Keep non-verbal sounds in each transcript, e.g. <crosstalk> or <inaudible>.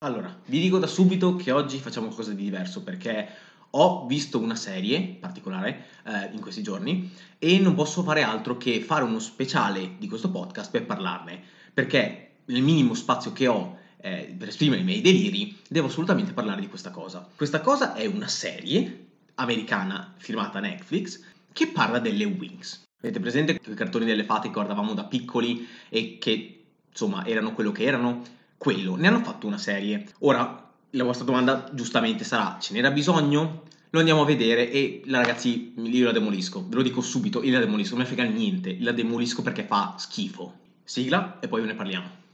Allora, vi dico da subito che oggi facciamo qualcosa di diverso perché ho visto una serie particolare eh, in questi giorni e non posso fare altro che fare uno speciale di questo podcast per parlarne, perché nel minimo spazio che ho eh, per esprimere i miei deliri devo assolutamente parlare di questa cosa. Questa cosa è una serie americana firmata Netflix che parla delle Wings. Avete presente quei cartoni delle fate che guardavamo da piccoli e che insomma erano quello che erano? Quello, ne hanno fatto una serie. Ora, la vostra domanda giustamente sarà, ce n'era bisogno? Lo andiamo a vedere e la ragazzi, io la demolisco, ve lo dico subito, io la demolisco, non mi frega niente, la demolisco perché fa schifo. Sigla e poi ve ne parliamo.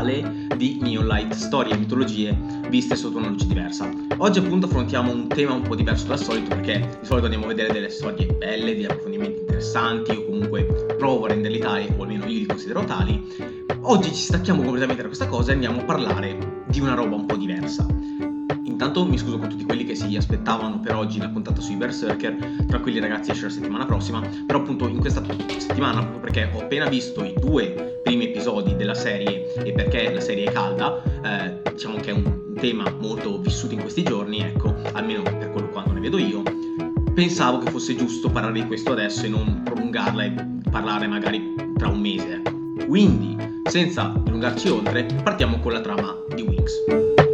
Speciale di Light, storie e mitologie viste sotto una luce diversa. Oggi appunto affrontiamo un tema un po' diverso dal solito perché di solito andiamo a vedere delle storie belle, degli approfondimenti interessanti o comunque provo a renderli tali o almeno io li considero tali. Oggi ci stacchiamo completamente da questa cosa e andiamo a parlare di una roba un po' diversa. Intanto mi scuso con tutti quelli che si aspettavano per oggi la puntata sui Berserker, tra quelli ragazzi esce la settimana prossima, però appunto in questa settimana, proprio perché ho appena visto i due primi episodi della serie e perché la serie è calda, eh, diciamo che è un tema molto vissuto in questi giorni, ecco, almeno per quello quando ne vedo io, pensavo che fosse giusto parlare di questo adesso e non prolungarla e parlare magari tra un mese. Ecco. Quindi, senza dilungarci oltre, partiamo con la trama di Wings.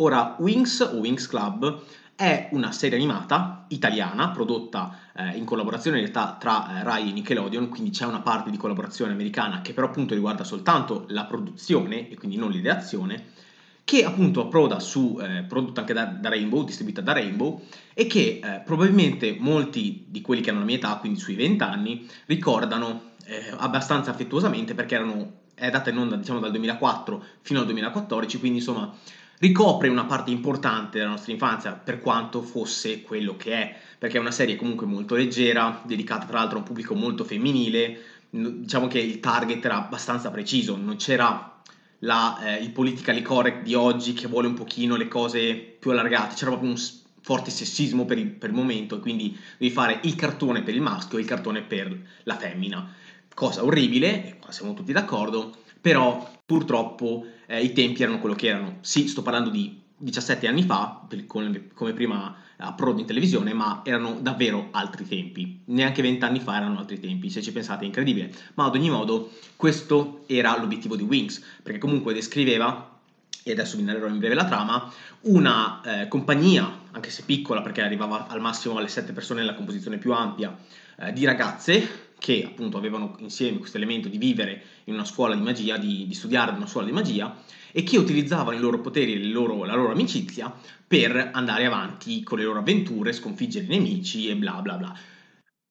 Ora, Wings o Wings Club è una serie animata italiana prodotta eh, in collaborazione in realtà tra eh, Rai e Nickelodeon, quindi c'è una parte di collaborazione americana che però appunto riguarda soltanto la produzione e quindi non l'ideazione, che appunto approda su, eh, prodotta anche da, da, Rainbow, distribuita da Rainbow, e che eh, probabilmente molti di quelli che hanno la mia età, quindi sui 20 anni, ricordano eh, abbastanza affettuosamente perché erano, è data in onda diciamo dal 2004 fino al 2014, quindi insomma ricopre una parte importante della nostra infanzia per quanto fosse quello che è, perché è una serie comunque molto leggera, dedicata tra l'altro a un pubblico molto femminile, diciamo che il target era abbastanza preciso, non c'era la, eh, il politically correct di oggi che vuole un pochino le cose più allargate, c'era proprio un forte sessismo per il, per il momento e quindi devi fare il cartone per il maschio e il cartone per la femmina. Cosa orribile, qua siamo tutti d'accordo, però purtroppo eh, i tempi erano quello che erano. Sì, sto parlando di 17 anni fa, come, come prima approdo in televisione, ma erano davvero altri tempi. Neanche 20 anni fa erano altri tempi, se ci pensate è incredibile. Ma ad ogni modo, questo era l'obiettivo di Wings, perché comunque descriveva e adesso vi narrerò in breve la trama, una eh, compagnia, anche se piccola perché arrivava al massimo alle 7 persone nella composizione più ampia, eh, di ragazze che appunto avevano insieme questo elemento di vivere in una scuola di magia, di, di studiare in una scuola di magia e che utilizzavano i loro poteri e loro, la loro amicizia per andare avanti con le loro avventure, sconfiggere i nemici e bla bla bla.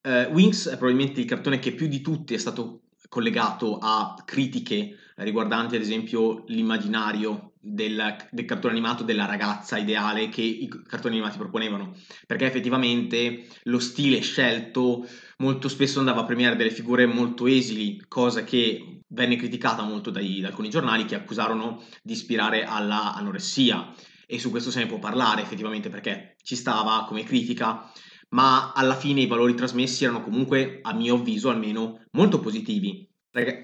Uh, Wings è probabilmente il cartone che più di tutti è stato collegato a critiche riguardanti ad esempio l'immaginario del, del, cartone animato della ragazza ideale che i cartoni animati proponevano, perché effettivamente lo stile scelto molto spesso andava a premiare delle figure molto esili, cosa che venne criticata molto dai, da alcuni giornali che accusarono di ispirare alla anoressia. E su questo se ne può parlare effettivamente perché ci stava come critica, ma alla fine i valori trasmessi erano comunque, a mio avviso almeno, molto positivi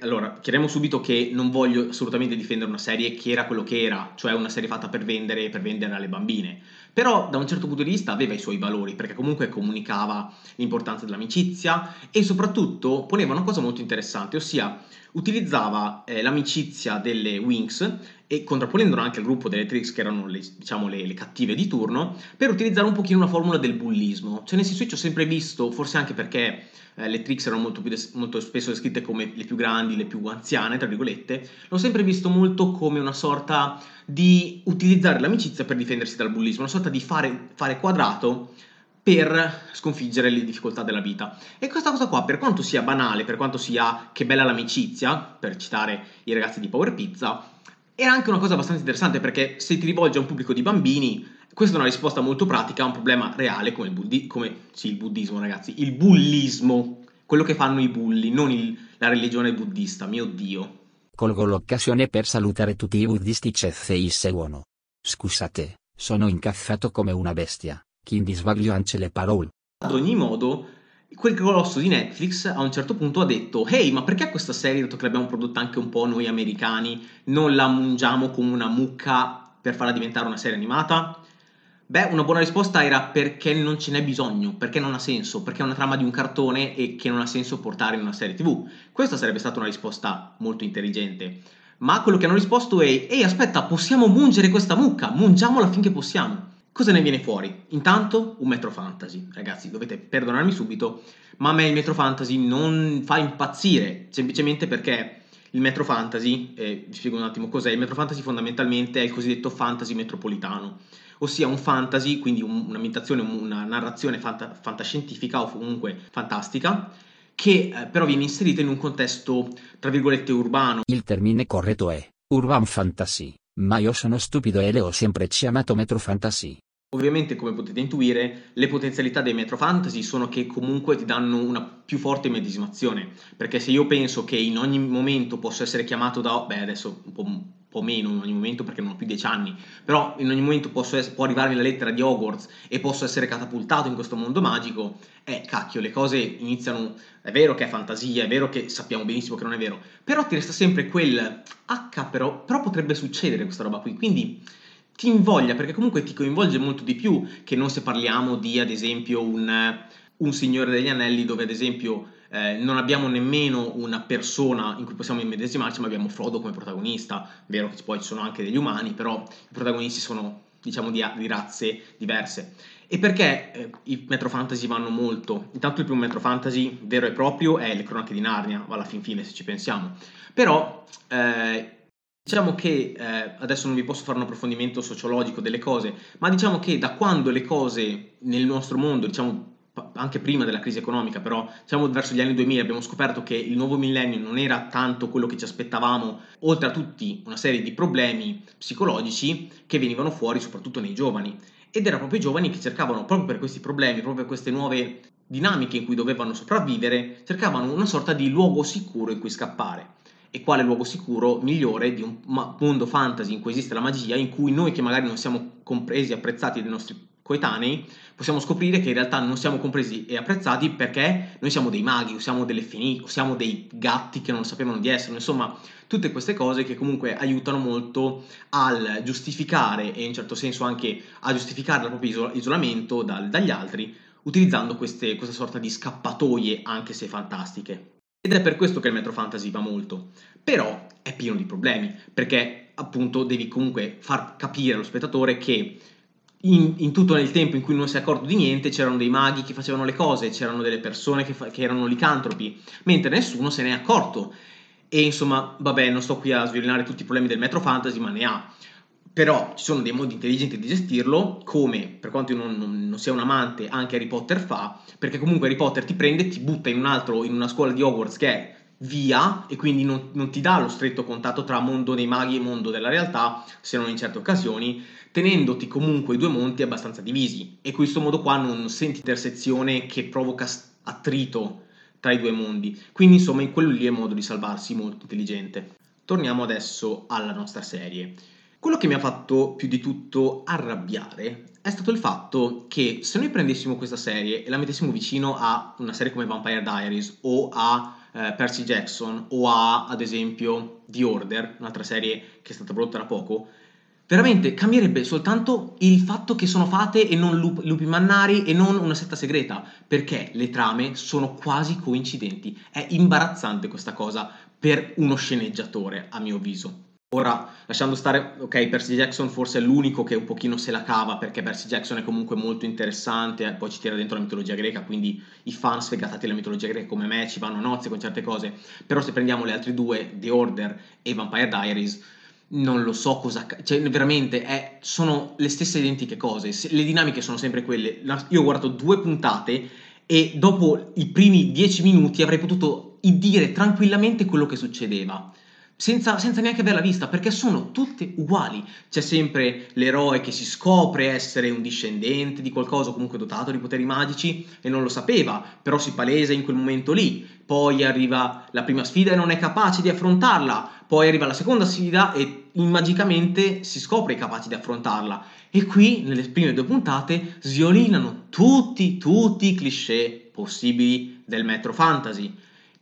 allora, chiariamo subito che non voglio assolutamente difendere una serie che era quello che era, cioè una serie fatta per vendere, per vendere alle bambine. Però da un certo punto di vista aveva i suoi valori, perché comunque comunicava l'importanza dell'amicizia e soprattutto poneva una cosa molto interessante, ossia utilizzava eh, l'amicizia delle Wings e contrapponendolo anche al gruppo delle Trix che erano le, diciamo, le, le, cattive di turno per utilizzare un pochino una formula del bullismo. Cioè nel senso io ho sempre visto forse anche perché eh, le Trix erano molto, des- molto, spesso descritte come le più grandi, le più anziane, tra virgolette, l'ho sempre visto molto come una sorta di utilizzare l'amicizia per difendersi dal bullismo, una sorta di fare, fare quadrato per sconfiggere le difficoltà della vita. E questa cosa qua, per quanto sia banale, per quanto sia che bella l'amicizia, per citare i ragazzi di Power Pizza, è anche una cosa abbastanza interessante perché se ti rivolgi a un pubblico di bambini, questa è una risposta molto pratica a un problema reale come il, buddi- come, sì, il buddismo, ragazzi, il bullismo, quello che fanno i bulli, non il, la religione buddista, mio Dio. Colgo l'occasione per salutare tutti i buddistici e sei seguono. Scusate, sono incazzato come una bestia, quindi sbaglio anche le parole. Ad ogni modo, quel colosso di Netflix a un certo punto ha detto Ehi, ma perché questa serie, dato che l'abbiamo prodotta anche un po' noi americani, non la mungiamo come una mucca per farla diventare una serie animata? Beh, una buona risposta era perché non ce n'è bisogno, perché non ha senso, perché è una trama di un cartone e che non ha senso portare in una serie TV. Questa sarebbe stata una risposta molto intelligente. Ma quello che hanno risposto è: Ehi, aspetta, possiamo mungere questa mucca, mungiamola finché possiamo. Cosa ne viene fuori? Intanto un Metro Fantasy. Ragazzi, dovete perdonarmi subito, ma a me il Metro Fantasy non fa impazzire, semplicemente perché il Metro Fantasy, eh, vi spiego un attimo cos'è, il Metro Fantasy fondamentalmente è il cosiddetto fantasy metropolitano, ossia un fantasy, quindi un, un'ambientazione, una narrazione fanta- fantascientifica o comunque fantastica, che eh, però viene inserita in un contesto, tra virgolette, urbano. Il termine corretto è urban fantasy, ma io sono stupido e le ho sempre chiamato metro fantasy. Ovviamente, come potete intuire, le potenzialità dei Metro Fantasy sono che comunque ti danno una più forte medesimazione. Perché se io penso che in ogni momento posso essere chiamato da. Beh, adesso un po', po meno in ogni momento perché non ho più dieci anni. Però in ogni momento posso essere, può arrivarmi la lettera di Hogwarts e posso essere catapultato in questo mondo magico. Eh, cacchio, le cose iniziano. È vero che è fantasia, è vero che sappiamo benissimo che non è vero. Però ti resta sempre quel. H, però, però potrebbe succedere questa roba qui. Quindi ti invoglia perché comunque ti coinvolge molto di più che non se parliamo di ad esempio un, un Signore degli Anelli dove ad esempio eh, non abbiamo nemmeno una persona in cui possiamo immedesimarci ma abbiamo Frodo come protagonista. Vero che poi ci sono anche degli umani però i protagonisti sono diciamo di, di razze diverse. E perché eh, i Metro Fantasy vanno molto? Intanto il primo Metro Fantasy vero e proprio è le cronache di Narnia alla fin fine se ci pensiamo. Però eh, Diciamo che eh, adesso non vi posso fare un approfondimento sociologico delle cose, ma diciamo che da quando le cose nel nostro mondo, diciamo anche prima della crisi economica, però diciamo verso gli anni 2000 abbiamo scoperto che il nuovo millennio non era tanto quello che ci aspettavamo, oltre a tutti una serie di problemi psicologici che venivano fuori soprattutto nei giovani. Ed erano proprio i giovani che cercavano, proprio per questi problemi, proprio per queste nuove dinamiche in cui dovevano sopravvivere, cercavano una sorta di luogo sicuro in cui scappare e quale luogo sicuro migliore di un mondo fantasy in cui esiste la magia, in cui noi che magari non siamo compresi apprezzati dai nostri coetanei, possiamo scoprire che in realtà non siamo compresi e apprezzati perché noi siamo dei maghi, o siamo delle feni, o siamo dei gatti che non sapevano di essere, insomma, tutte queste cose che comunque aiutano molto al giustificare e in certo senso anche a giustificare il proprio isolamento dal, dagli altri, utilizzando queste, questa sorta di scappatoie anche se fantastiche. Ed è per questo che il Metro Fantasy va molto. Però è pieno di problemi, perché appunto devi comunque far capire allo spettatore che in, in, tutto il tempo in cui non si è accorto di niente c'erano dei maghi che facevano le cose, c'erano delle persone che, fa, che erano licantropi, mentre nessuno se ne è accorto. E insomma, vabbè, non sto qui a sviolinare tutti i problemi del Metro Fantasy, ma ne ha. Però ci sono dei modi intelligenti di gestirlo, come per quanto io non, non, non, sia un amante, anche Harry Potter fa, perché comunque Harry Potter ti prende, ti butta in un altro, in una scuola di Hogwarts che è via e quindi non, non ti dà lo stretto contatto tra mondo dei maghi e mondo della realtà, se non in certe occasioni, tenendoti comunque i due monti abbastanza divisi. E in questo modo qua non senti intersezione che provoca attrito tra i due mondi. Quindi insomma in quello lì è modo di salvarsi molto intelligente. Torniamo adesso alla nostra serie. Quello che mi ha fatto più di tutto arrabbiare è stato il fatto che se noi prendessimo questa serie e la mettessimo vicino a una serie come Vampire Diaries o a eh, Percy Jackson o a, ad esempio, The Order, un'altra serie che è stata prodotta da poco, veramente cambierebbe soltanto il fatto che sono fate e non lup- lupi mannari e non una setta segreta, perché le trame sono quasi coincidenti. È imbarazzante questa cosa per uno sceneggiatore, a mio avviso. Ora, lasciando stare, ok, Percy Jackson forse è l'unico che un pochino se la cava, perché Percy Jackson è comunque molto interessante, eh, poi ci tira dentro la mitologia greca, quindi i fan sfegatati della mitologia greca come me ci vanno a nozze con certe cose, però se prendiamo le altre due, The Order e Vampire Diaries, non lo so cosa... cioè veramente è, sono le stesse identiche cose, le dinamiche sono sempre quelle. Io ho guardato due puntate e dopo i primi dieci minuti avrei potuto dire tranquillamente quello che succedeva senza, senza, neanche averla vista, perché sono tutte uguali. C'è sempre l'eroe che si scopre essere un discendente di qualcosa, comunque dotato di poteri magici, e non lo sapeva, però si palesa in quel momento lì. Poi arriva la prima sfida e non è capace di affrontarla. Poi arriva la seconda sfida e magicamente si scopre capace di affrontarla. E qui, nelle prime due puntate, sviolinano tutti, tutti i cliché possibili del Metro Fantasy.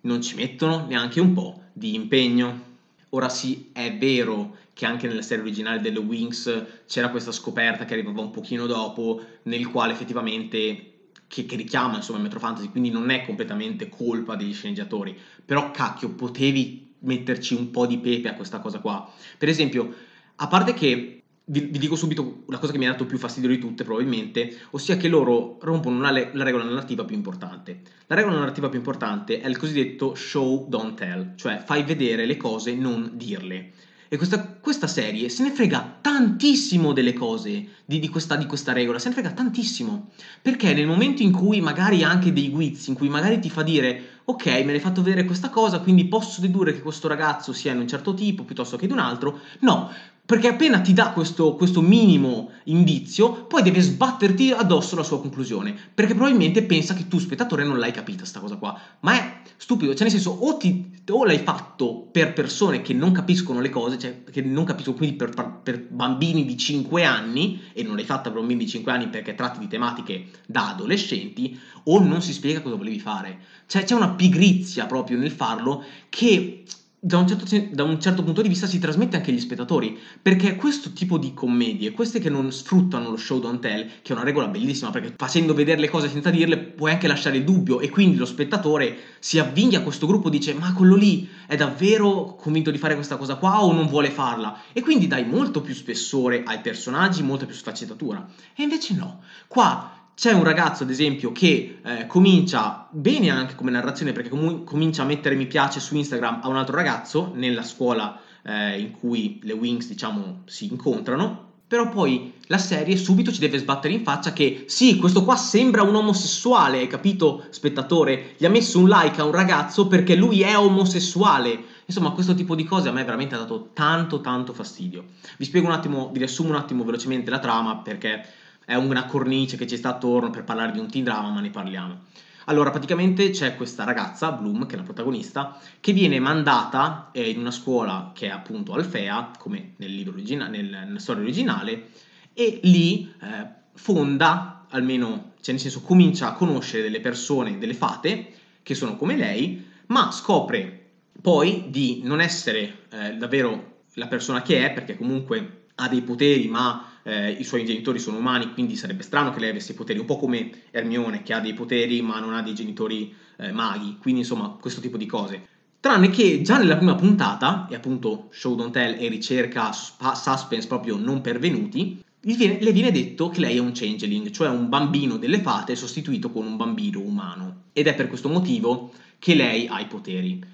Non ci mettono neanche un po' di impegno. Ora sì, è vero che anche nella serie originale delle Wings c'era questa scoperta che arrivava un pochino dopo, nel quale effettivamente che, che, richiama insomma Metro Fantasy, quindi non è completamente colpa degli sceneggiatori, però cacchio, potevi metterci un po' di pepe a questa cosa qua. Per esempio, a parte che vi, vi, dico subito la cosa che mi ha dato più fastidio di tutte, probabilmente, ossia che loro rompono una, la regola narrativa più importante. La regola narrativa più importante è il cosiddetto show don't tell, cioè fai vedere le cose, non dirle. E questa, questa serie se ne frega tantissimo delle cose, di, di, questa, di questa regola, se ne frega tantissimo. Perché nel momento in cui magari anche dei guizzi, in cui magari ti fa dire ok, me l'hai fatto vedere questa cosa, quindi posso dedurre che questo ragazzo sia in un certo tipo piuttosto che di un altro. No, perché appena ti dà questo, questo, minimo indizio, poi deve sbatterti addosso la sua conclusione, perché probabilmente pensa che tu, spettatore, non l'hai capita sta cosa qua. Ma è stupido, cioè nel senso, o, ti, o l'hai fatto per persone che non capiscono le cose, cioè che non capiscono, quindi per, per, bambini di 5 anni, e non l'hai fatta per bambini di 5 anni perché tratti di tematiche da adolescenti, o non si spiega cosa volevi fare. Cioè c'è una pigrizia proprio nel farlo che da un, certo, da un, certo, punto di vista si trasmette anche agli spettatori, perché questo tipo di commedie, queste che non sfruttano lo show don't tell, che è una regola bellissima, perché facendo vedere le cose senza dirle puoi anche lasciare il dubbio e quindi lo spettatore si avvinghi a questo gruppo e dice ma quello lì è davvero convinto di fare questa cosa qua o non vuole farla? E quindi dai molto più spessore ai personaggi, molta più sfaccettatura. E invece no, qua c'è un ragazzo, ad esempio, che eh, comincia bene anche come narrazione perché com- comincia a mettere mi piace su Instagram a un altro ragazzo nella scuola eh, in cui le Wings, diciamo, si incontrano. Però poi la serie subito ci deve sbattere in faccia che sì, questo qua sembra un omosessuale, hai capito, spettatore? Gli ha messo un like a un ragazzo perché lui è omosessuale. Insomma, questo tipo di cose a me veramente ha dato tanto, tanto fastidio. Vi spiego un attimo, vi riassumo un attimo velocemente la trama perché è una cornice che ci sta attorno per parlare di un teen drama, ma ne parliamo. Allora, praticamente c'è questa ragazza, Bloom, che è la protagonista, che viene mandata eh, in una scuola che è appunto Alfea, come nel libro origina- nel, nella storia originale, e lì eh, fonda, almeno, cioè nel senso comincia a conoscere delle persone, delle fate, che sono come lei, ma scopre poi di non essere eh, davvero la persona che è, perché comunque ha dei poteri, ma eh, i suoi genitori sono umani, quindi sarebbe strano che lei avesse poteri, un po' come Hermione che ha dei poteri ma non ha dei genitori eh, maghi, quindi insomma questo tipo di cose. Tranne che già nella prima puntata, e appunto Show Don't Tell e ricerca suspense proprio non pervenuti, viene, le viene detto che lei è un changeling, cioè un bambino delle fate sostituito con un bambino umano. Ed è per questo motivo che lei ha i poteri.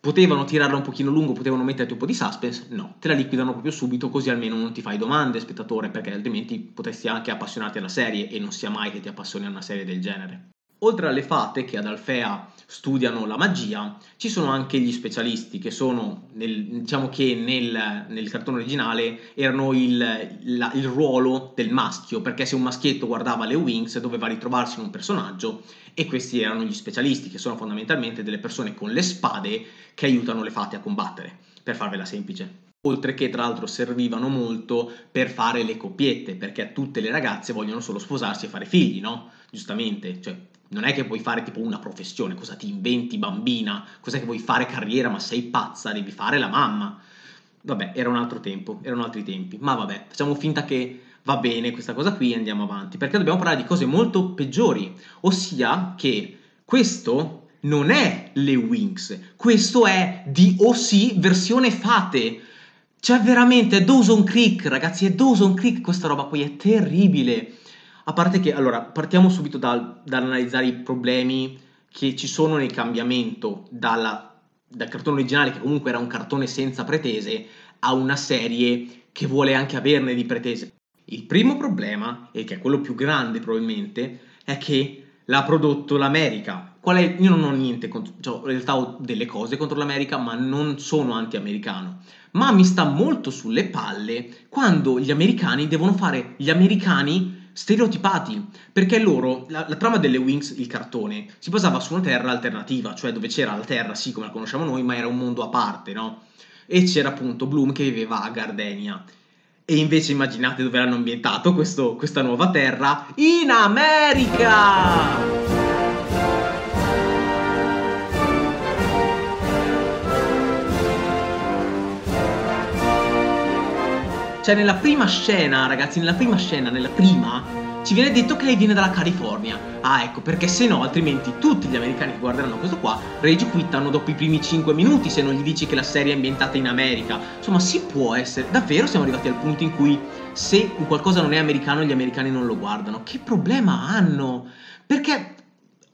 Potevano tirarla un pochino lungo, potevano metterti un po' di suspense? No, te la liquidano proprio subito così almeno non ti fai domande, spettatore, perché altrimenti potresti anche appassionarti alla serie e non sia mai che ti appassioni a una serie del genere. Oltre alle fate che ad Alfea studiano la magia, ci sono anche gli specialisti che sono, nel, diciamo che nel, nel, cartone originale erano il, la, il, ruolo del maschio, perché se un maschietto guardava le Wings doveva ritrovarsi in un personaggio e questi erano gli specialisti, che sono fondamentalmente delle persone con le spade che aiutano le fate a combattere, per farvela semplice oltre che tra l'altro servivano molto per fare le coppiette, perché tutte le ragazze vogliono solo sposarsi e fare figli, no? Giustamente, cioè non è che puoi fare tipo una professione, cosa ti inventi bambina, cos'è che vuoi fare carriera, ma sei pazza, devi fare la mamma. Vabbè, era un altro tempo, erano altri tempi, ma vabbè, facciamo finta che va bene questa cosa qui e andiamo avanti, perché dobbiamo parlare di cose molto peggiori, ossia che questo non è le Wings, questo è DOC versione fate. Cioè veramente è Dawson Creek, ragazzi, è Dawson Creek questa roba qui, è terribile. A parte che, allora, partiamo subito dal, dall'analizzare i problemi che ci sono nel cambiamento dalla, dal cartone originale, che comunque era un cartone senza pretese, a una serie che vuole anche averne di pretese. Il primo problema, e che è quello più grande probabilmente, è che l'ha prodotto l'America. È? Io non ho niente contro, cioè, in realtà ho delle cose contro l'America, ma non sono anti-americano. Ma mi sta molto sulle palle quando gli americani devono fare gli americani stereotipati, perché loro, la, la, trama delle Wings, il cartone, si basava su una terra alternativa, cioè dove c'era la terra, sì, come la conosciamo noi, ma era un mondo a parte, no? E c'era appunto Bloom che viveva a Gardenia. E invece immaginate dove hanno ambientato questo, questa nuova terra? In America! Cioè, nella prima scena, ragazzi, nella prima scena, nella prima, ci viene detto che lei viene dalla California. Ah, ecco, perché se no, altrimenti tutti gli americani che guarderanno questo qua rage quittano dopo i primi 5 minuti se non gli dici che la serie è ambientata in America. Insomma, si può essere. Davvero siamo arrivati al punto in cui se qualcosa non è americano, gli americani non lo guardano. Che problema hanno? Perché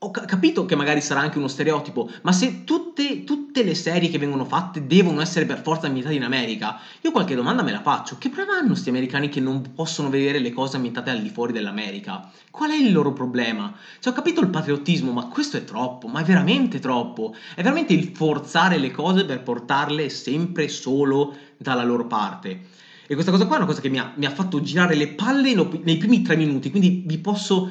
ho capito che magari sarà anche uno stereotipo, ma se tutte, tutte, le serie che vengono fatte devono essere per forza ambientate in America, io qualche domanda me la faccio. Che problema hanno questi americani che non possono vedere le cose ambientate al di fuori dell'America? Qual è il loro problema? Cioè, ho capito il patriottismo, ma questo è troppo, ma è veramente troppo. È veramente il forzare le cose per portarle sempre solo dalla loro parte. E questa cosa qua è una cosa che mi ha, mi ha fatto girare le palle nei primi tre minuti, quindi vi posso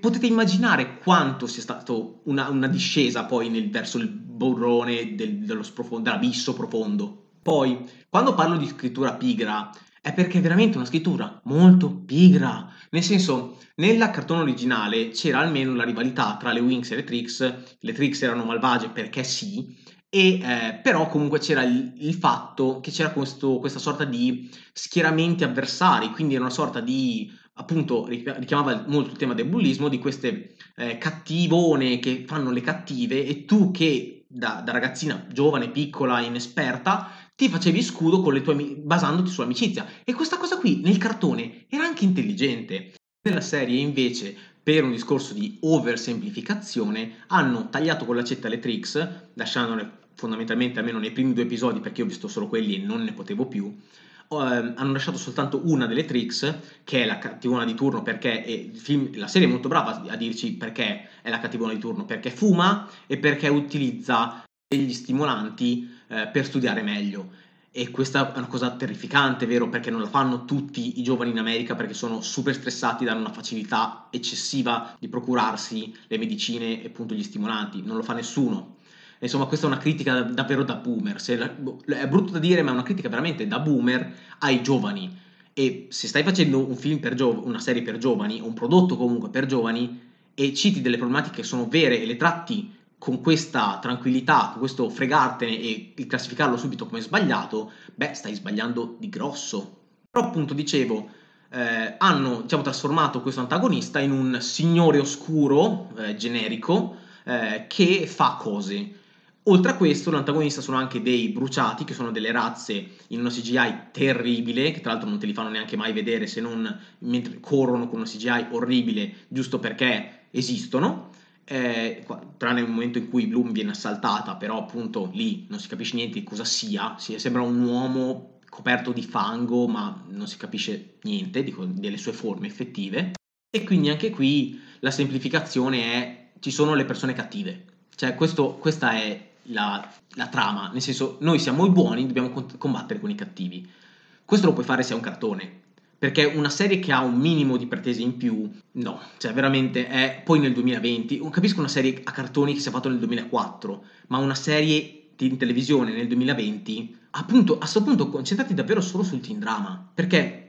potete immaginare quanto sia stata una, una, discesa poi nel, verso il borrone del, sprofond- dell'abisso profondo. Poi, quando parlo di scrittura pigra, è perché è veramente una scrittura molto pigra. Nel senso, nella cartone originale c'era almeno la rivalità tra le Wings e le Trix. Le Trix erano malvagie perché sì, e eh, però comunque c'era il, il fatto che c'era questo, questa sorta di schieramenti avversari, quindi era una sorta di appunto richiamava molto il tema del bullismo, di queste eh, cattivone che fanno le cattive e tu che da, da, ragazzina giovane, piccola, inesperta, ti facevi scudo tue, basandoti sull'amicizia. E questa cosa qui nel cartone era anche intelligente. Nella serie invece, per un discorso di oversemplificazione, hanno tagliato con l'accetta le tricks, lasciandone fondamentalmente almeno nei primi due episodi, perché io ho visto solo quelli e non ne potevo più, Ehm, hanno lasciato soltanto una delle tricks, che è la cattivona di turno, perché film, la serie è molto brava a dirci perché è la cattivona di turno, perché fuma e perché utilizza degli stimolanti eh, per studiare meglio. E questa è una cosa terrificante, vero? Perché non la fanno tutti i giovani in America perché sono super stressati da una facilità eccessiva di procurarsi le medicine e appunto gli stimolanti. Non lo fa nessuno. Insomma, questa è una critica davvero da boomer. La, è brutto da dire, ma è una critica veramente da boomer ai giovani. E se stai facendo un film per giovani, una serie per giovani, un prodotto comunque per giovani, e citi delle problematiche che sono vere e le tratti con questa tranquillità, con questo fregartene e il classificarlo subito come sbagliato, beh, stai sbagliando di grosso. Però appunto dicevo, eh, hanno diciamo, trasformato questo antagonista in un signore oscuro, eh, generico, eh, che fa cose. Oltre a questo, l'antagonista sono anche dei bruciati, che sono delle razze in una CGI terribile, che tra l'altro non te li fanno neanche mai vedere se non mentre corrono con una CGI orribile, giusto perché esistono. Eh, tranne il momento in cui Bloom viene assaltata, però appunto lì non si capisce niente di cosa sia, si, sembra un uomo coperto di fango, ma non si capisce niente di, delle sue forme effettive. E quindi anche qui la semplificazione è ci sono le persone cattive. Cioè, questo, questa è la, la, trama, nel senso noi siamo i buoni, dobbiamo combattere con i cattivi. Questo lo puoi fare se è un cartone, perché una serie che ha un minimo di pretese in più, no, cioè veramente è poi nel 2020, capisco una serie a cartoni che si è fatto nel 2004, ma una serie in televisione nel 2020, appunto, a questo punto concentrati davvero solo sul teen drama, perché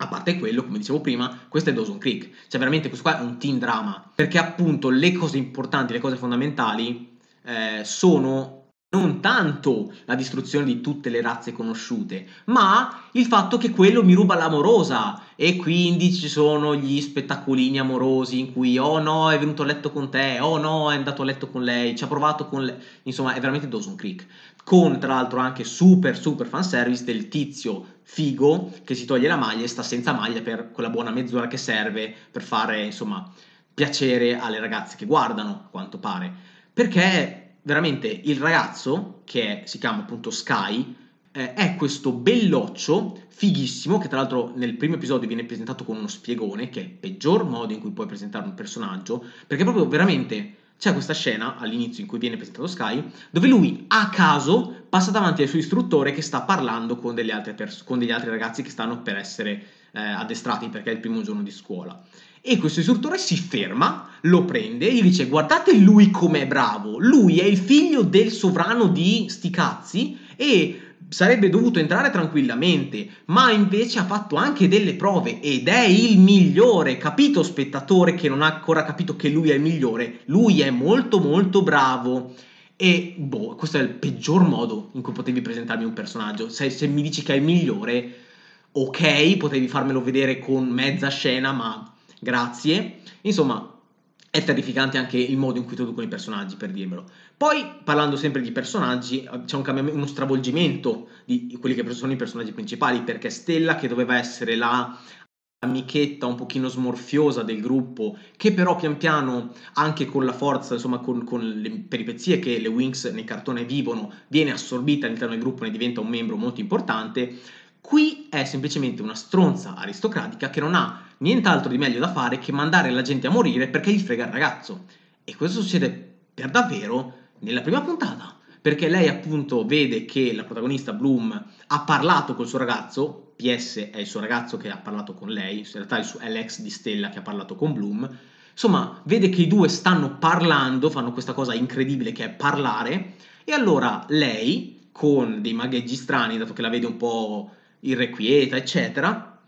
a parte quello, come dicevo prima, questo è Dawson Creek, cioè veramente questo qua è un teen drama, perché appunto le cose importanti, le cose fondamentali eh, sono non tanto la distruzione di tutte le razze conosciute, ma il fatto che quello mi ruba l'amorosa. E quindi ci sono gli spettacolini amorosi in cui oh no è venuto a letto con te, oh no è andato a letto con lei, ci ha provato con lei, insomma è veramente Dawson Creek, con tra l'altro anche super super fanservice del tizio figo che si toglie la maglia e sta senza maglia per quella buona mezz'ora che serve per fare insomma piacere alle ragazze che guardano, a quanto pare perché veramente il ragazzo, che si chiama appunto Sky, eh, è questo belloccio fighissimo, che tra l'altro nel primo episodio viene presentato con uno spiegone, che è il peggior modo in cui puoi presentare un personaggio, perché proprio veramente c'è questa scena all'inizio in cui viene presentato Sky, dove lui a caso passa davanti al suo istruttore che sta parlando con, pers- con degli altri ragazzi che stanno per essere eh, addestrati perché è il primo giorno di scuola. E questo istruttore si ferma, lo prende e gli dice guardate lui com'è bravo, lui è il figlio del sovrano di sti cazzi e sarebbe dovuto entrare tranquillamente, ma invece ha fatto anche delle prove ed è il migliore. Capito, spettatore, che non ha ancora capito che lui è il migliore? Lui è molto, molto bravo. E boh, questo è il peggior modo in cui potevi presentarmi un personaggio. Se, se mi dici che è il migliore, ok, potevi farmelo vedere con mezza scena, ma grazie. Insomma, è terrificante anche il modo in cui traducono i personaggi, per dirmelo. Poi, parlando sempre di personaggi, c'è un uno stravolgimento di quelli che sono i personaggi principali, perché Stella, che doveva essere la amichetta un pochino smorfiosa del gruppo, che però pian piano, anche con la forza, insomma, con, con le peripezie che le Wings nei cartoni vivono, viene assorbita all'interno del gruppo e ne diventa un membro molto importante. Qui è semplicemente una stronza aristocratica che non ha nient'altro di meglio da fare che mandare la gente a morire perché gli frega il ragazzo. E questo succede per davvero nella prima puntata. Perché lei appunto vede che la protagonista Bloom ha parlato col suo ragazzo, PS è il suo ragazzo che ha parlato con lei, in realtà è l'ex di Stella che ha parlato con Bloom. Insomma, vede che i due stanno parlando, fanno questa cosa incredibile che è parlare, e allora lei, con dei magheggi strani, dato che la vede un po' irrequieta, eccetera,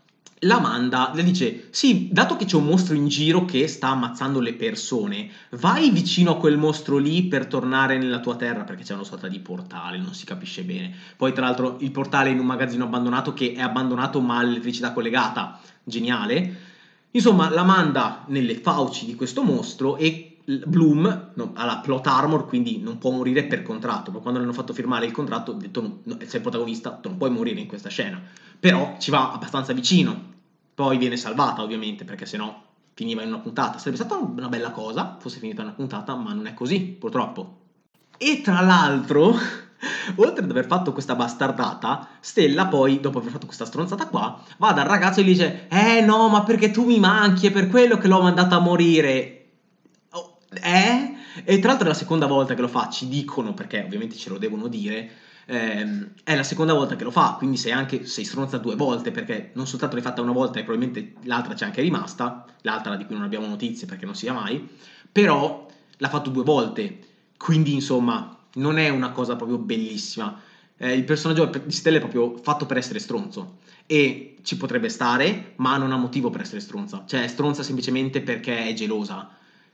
la manda, le dice, sì, dato che c'è un mostro in giro che sta ammazzando le persone, vai vicino a quel mostro lì per tornare nella tua terra, perché c'è una sorta di portale, non si capisce bene. Poi tra l'altro il portale è in un magazzino abbandonato che è abbandonato ma ha l'elettricità collegata, geniale. Insomma, la manda nelle fauci di questo mostro e Bloom no, ha la plot armor, quindi non può morire per contratto. Ma quando le hanno fatto firmare il contratto, ha detto: no, sei protagonista, tu non puoi morire in questa scena. Però ci va abbastanza vicino. Poi viene salvata, ovviamente, perché sennò finiva in una puntata. Sarebbe stata una bella cosa, fosse finita in una puntata, ma non è così, purtroppo. E tra l'altro, <laughs> oltre ad aver fatto questa bastardata, Stella poi, dopo aver fatto questa stronzata qua, va dal ragazzo e gli dice: Eh no, ma perché tu mi manchi, è per quello che l'ho mandata a morire eh? E tra l'altro è la seconda volta che lo fa, ci dicono, perché ovviamente ce lo devono dire, ehm, è la seconda volta che lo fa, quindi sei anche, sei stronza due volte, perché non soltanto l'hai fatta una volta e probabilmente l'altra c'è anche rimasta, l'altra di cui non abbiamo notizie perché non sia mai, però l'ha fatto due volte, quindi insomma non è una cosa proprio bellissima. Eh, il personaggio di Stella è proprio fatto per essere stronzo e ci potrebbe stare, ma non ha motivo per essere stronza, cioè è stronza semplicemente perché è gelosa,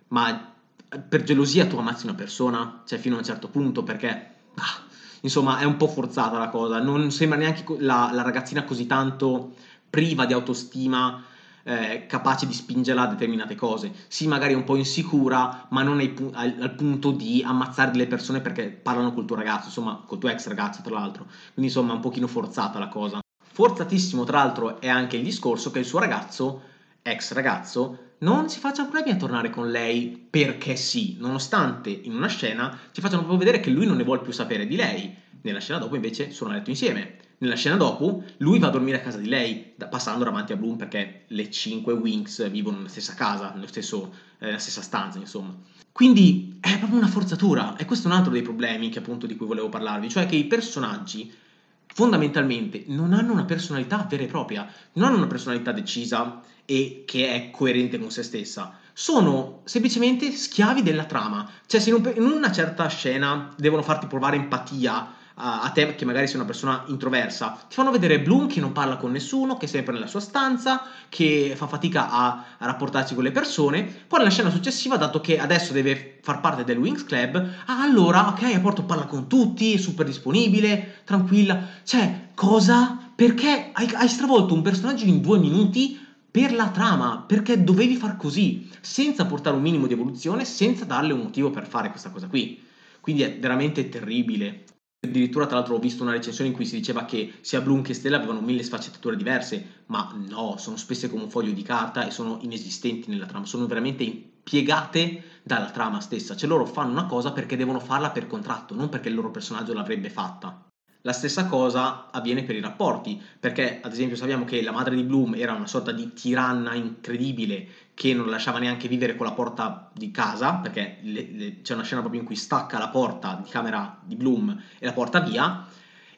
ma per gelosia tu ammazzi una persona, cioè fino a un certo punto, perché ah, insomma è un po' forzata la cosa, non sembra neanche la, la ragazzina così tanto priva di autostima, eh, capace di spingerla a determinate cose. Sì, magari un po' insicura, ma non pu- al, al, punto di ammazzare delle persone perché parlano col tuo ragazzo, insomma, col tuo ex ragazzo, tra l'altro. Quindi, insomma, è un pochino forzata la cosa. Forzatissimo, tra l'altro, è anche il discorso che il suo ragazzo, ex ragazzo, non si faccia problemi a tornare con lei perché sì, nonostante in una scena ci facciano proprio vedere che lui non ne vuole più sapere di lei. Nella scena dopo invece sono a letto insieme. Nella scena dopo lui va a dormire a casa di lei, passando davanti a Bloom perché le cinque Wings vivono nella stessa casa, stesso, eh, nella stessa stanza, insomma. Quindi è proprio una forzatura e questo è un altro dei problemi che, appunto, di cui volevo parlarvi, cioè che i personaggi fondamentalmente non hanno una personalità vera e propria, non hanno una personalità decisa e che è coerente con se stessa. Sono semplicemente schiavi della trama. Cioè, se in una certa scena devono farti provare empatia a te che magari sei una persona introversa, ti fanno vedere Bloom che non parla con nessuno, che è sempre nella sua stanza, che fa fatica a, a rapportarsi con le persone. Poi nella scena successiva, dato che adesso deve far parte del Wings Club, ah, allora, ok, a Porto parla con tutti, è super disponibile, tranquilla. Cioè, cosa? Perché hai, hai stravolto un personaggio in due minuti per la trama, perché dovevi far così, senza portare un minimo di evoluzione, senza darle un motivo per fare questa cosa qui. Quindi è veramente terribile. Addirittura, tra l'altro, ho visto una recensione in cui si diceva che sia Bloom che Stella avevano mille sfaccettature diverse, ma no, sono spesse come un foglio di carta e sono inesistenti nella trama, sono veramente piegate dalla trama stessa. Cioè, loro fanno una cosa perché devono farla per contratto, non perché il loro personaggio l'avrebbe fatta. La stessa cosa avviene per i rapporti, perché ad esempio sappiamo che la madre di Bloom era una sorta di tiranna incredibile che non lasciava neanche vivere con la porta di casa, perché le, le, c'è una scena proprio in cui stacca la porta di camera di Bloom e la porta via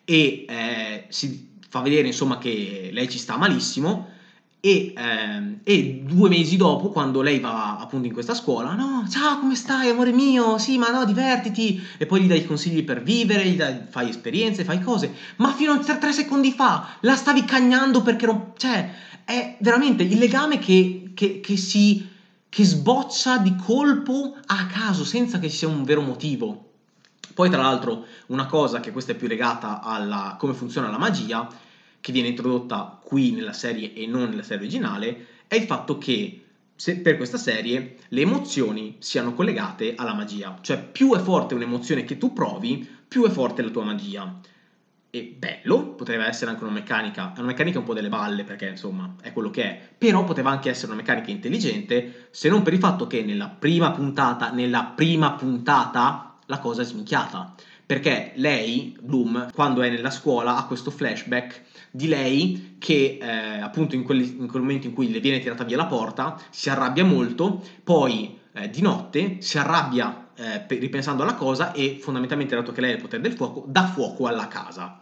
e eh, si fa vedere insomma che lei ci sta malissimo e, eh, e, due mesi dopo, quando lei va appunto in questa scuola, no, ciao, come stai, amore mio? Sì, ma no, divertiti. E poi gli dai consigli per vivere, gli dai, fai esperienze, fai cose. Ma fino a tre, tre secondi fa la stavi cagnando perché non. Cioè, è veramente il legame che, che, che si. che sboccia di colpo a caso, senza che ci sia un vero motivo. Poi, tra l'altro, una cosa che questa è più legata alla come funziona la magia che viene introdotta qui nella serie e non nella serie originale è il fatto che per questa serie le emozioni siano collegate alla magia, cioè più è forte un'emozione che tu provi, più è forte la tua magia. E bello, potrebbe essere anche una meccanica, è una meccanica un po' delle balle perché insomma è quello che è, però poteva anche essere una meccanica intelligente se non per il fatto che nella prima puntata, nella prima puntata la cosa è sminchiata, perché lei, Bloom, quando è nella scuola ha questo flashback di lei che eh, appunto in, quelli, in, quel momento in cui le viene tirata via la porta si arrabbia molto, poi eh, di notte si arrabbia eh, ripensando alla cosa e fondamentalmente dato che lei è il potere del fuoco dà fuoco alla casa.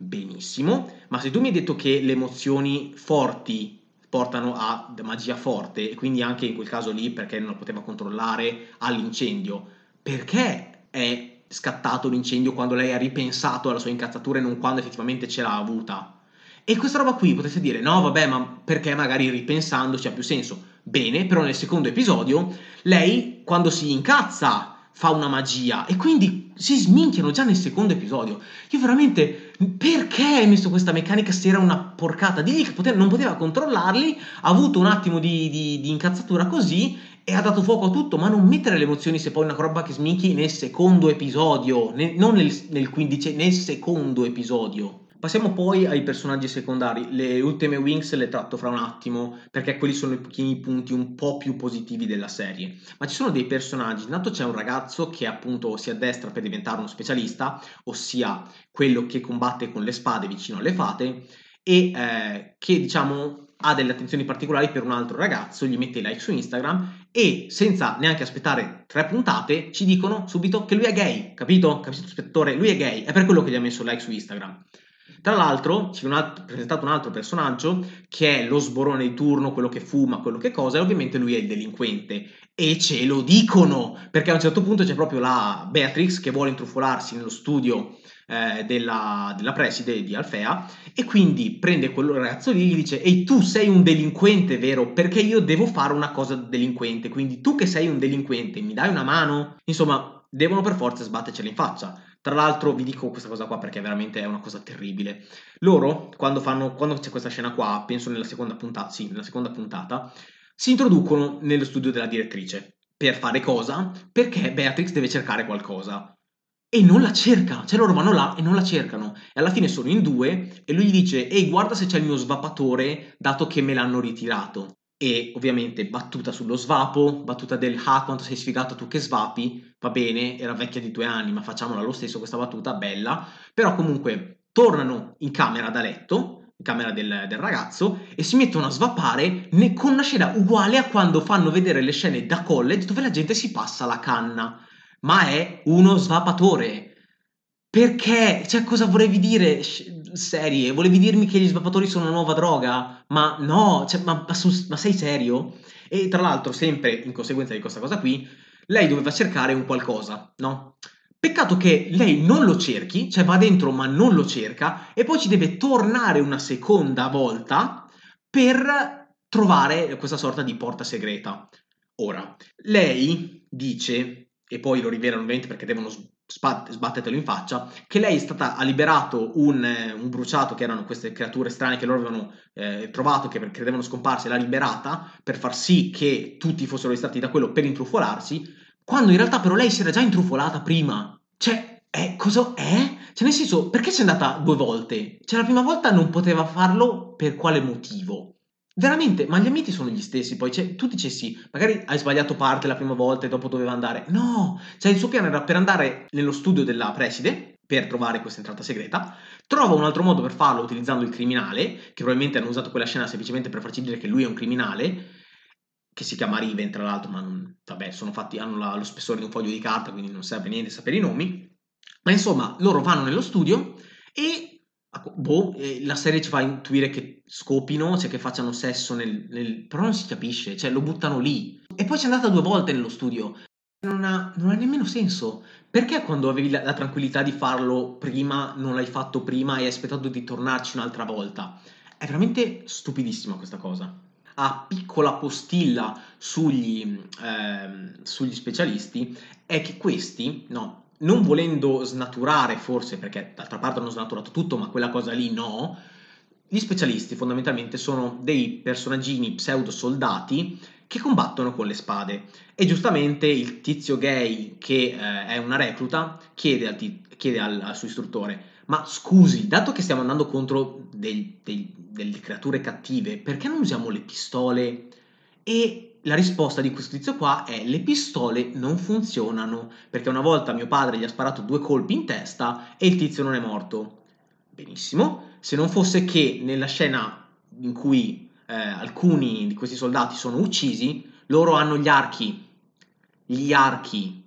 Benissimo, ma se tu mi hai detto che le emozioni forti portano a magia forte e quindi anche in quel caso lì perché non la poteva controllare all'incendio, perché è scattato l'incendio quando lei ha ripensato alla sua incazzatura e non quando effettivamente ce l'ha avuta. E questa roba qui potreste dire, no vabbè, ma perché magari ripensandoci ha più senso. Bene, però nel secondo episodio lei quando si incazza fa una magia e quindi si sminchiano già nel secondo episodio. Io veramente, perché hai messo questa meccanica se era una porcata? Digli che pote- non poteva controllarli, ha avuto un attimo di, di, di incazzatura così e ha dato fuoco a tutto, ma non mettere le emozioni se poi una roba che sminchi nel secondo episodio, nel, non nel, nel quindice, nel secondo episodio. Passiamo poi ai personaggi secondari. Le ultime Wings le tratto fra un attimo perché quelli sono i punti un po' più positivi della serie. Ma ci sono dei personaggi. Intanto c'è un ragazzo che appunto si addestra per diventare uno specialista, ossia quello che combatte con le spade vicino alle fate e eh, che diciamo ha delle attenzioni particolari per un altro ragazzo, gli mette like su Instagram e senza neanche aspettare tre puntate ci dicono subito che lui è gay, capito? Capito spettore? Lui è gay, è per quello che gli ha messo like su Instagram. Tra l'altro ci viene presentato un altro personaggio che è lo sborone di turno, quello che fuma, quello che cosa, e ovviamente lui è il delinquente. E ce lo dicono, perché a un certo punto c'è proprio la Beatrix che vuole intrufolarsi nello studio eh, della, della preside di Alfea e quindi prende quel ragazzo lì e gli dice ehi tu sei un delinquente vero? Perché io devo fare una cosa delinquente quindi tu che sei un delinquente mi dai una mano? Insomma devono per forza sbattercela in faccia. Tra l'altro vi dico questa cosa qua perché veramente è una cosa terribile. Loro quando fanno quando c'è questa scena qua penso nella seconda puntata sì nella seconda puntata si introducono nello studio della direttrice per fare cosa? Perché Beatrix deve cercare qualcosa e non la cerca, cioè loro vanno là e non la cercano. E alla fine sono in due e lui gli dice ehi guarda se c'è il mio svapatore dato che me l'hanno ritirato. E ovviamente battuta sullo svapo, battuta del ah quanto sei sfigato tu che svapi, va bene, era vecchia di due anni ma facciamola lo stesso questa battuta, bella, però comunque tornano in camera da letto, in camera del, del ragazzo e si mettono a svapare con una scena uguale a quando fanno vedere le scene da college dove la gente si passa la canna ma è uno svapatore. Perché? Cioè, cosa volevi dire? Serie? Volevi dirmi che gli svapatori sono una nuova droga? Ma no, cioè, ma, ma, ma sei serio? E tra l'altro, sempre in conseguenza di questa cosa qui, lei doveva cercare un qualcosa, no? Peccato che lei non lo cerchi, cioè va dentro ma non lo cerca, e poi ci deve tornare una seconda volta per trovare questa sorta di porta segreta. Ora, lei dice e poi lo rivelano ovviamente perché devono sbat- sbattertelo in faccia, che lei è stata, ha liberato un, eh, un, bruciato che erano queste creature strane che loro avevano eh, trovato, che credevano scomparse, l'ha liberata per far sì che tutti fossero distratti da quello per intrufolarsi, quando in realtà però lei si era già intrufolata prima. Cioè, eh, cosa è? Cioè, nel senso, perché c'è andata due volte? Cioè, la prima volta non poteva farlo per quale motivo? Veramente, ma gli amici sono gli stessi, poi cioè, tu dicessi, magari hai sbagliato parte la prima volta e dopo doveva andare. No, cioè il suo piano era per andare nello studio della preside, per trovare questa entrata segreta, trova un altro modo per farlo utilizzando il criminale, che probabilmente hanno usato quella scena semplicemente per farci dire che lui è un criminale, che si chiama Riven tra l'altro, ma non, vabbè, fatti, hanno la, lo spessore di un foglio di carta, quindi non serve niente sapere i nomi. Ma insomma, loro vanno nello studio e boh, la serie ci fa intuire che scopino, cioè che facciano sesso nel, nel, però non si capisce, cioè lo buttano lì. E poi c'è andata due volte nello studio. Non ha, non ha nemmeno senso. Perché quando avevi la, la, tranquillità di farlo prima, non l'hai fatto prima e hai aspettato di tornarci un'altra volta? È veramente stupidissima questa cosa. A piccola postilla sugli, eh, sugli specialisti è che questi, no, non volendo snaturare forse, perché d'altra parte hanno snaturato tutto, ma quella cosa lì no, gli specialisti fondamentalmente sono dei personaggini pseudo soldati che combattono con le spade. E giustamente il tizio gay, che eh, è una recluta, chiede, al, t- chiede al, al, suo istruttore: Ma scusi, dato che stiamo andando contro dei, dei, delle creature cattive, perché non usiamo le pistole? E la risposta di questo tizio qua è: Le pistole non funzionano. Perché una volta mio padre gli ha sparato due colpi in testa e il tizio non è morto. Benissimo, se non fosse che nella scena in cui eh, alcuni di questi soldati sono uccisi, loro hanno gli archi, gli archi,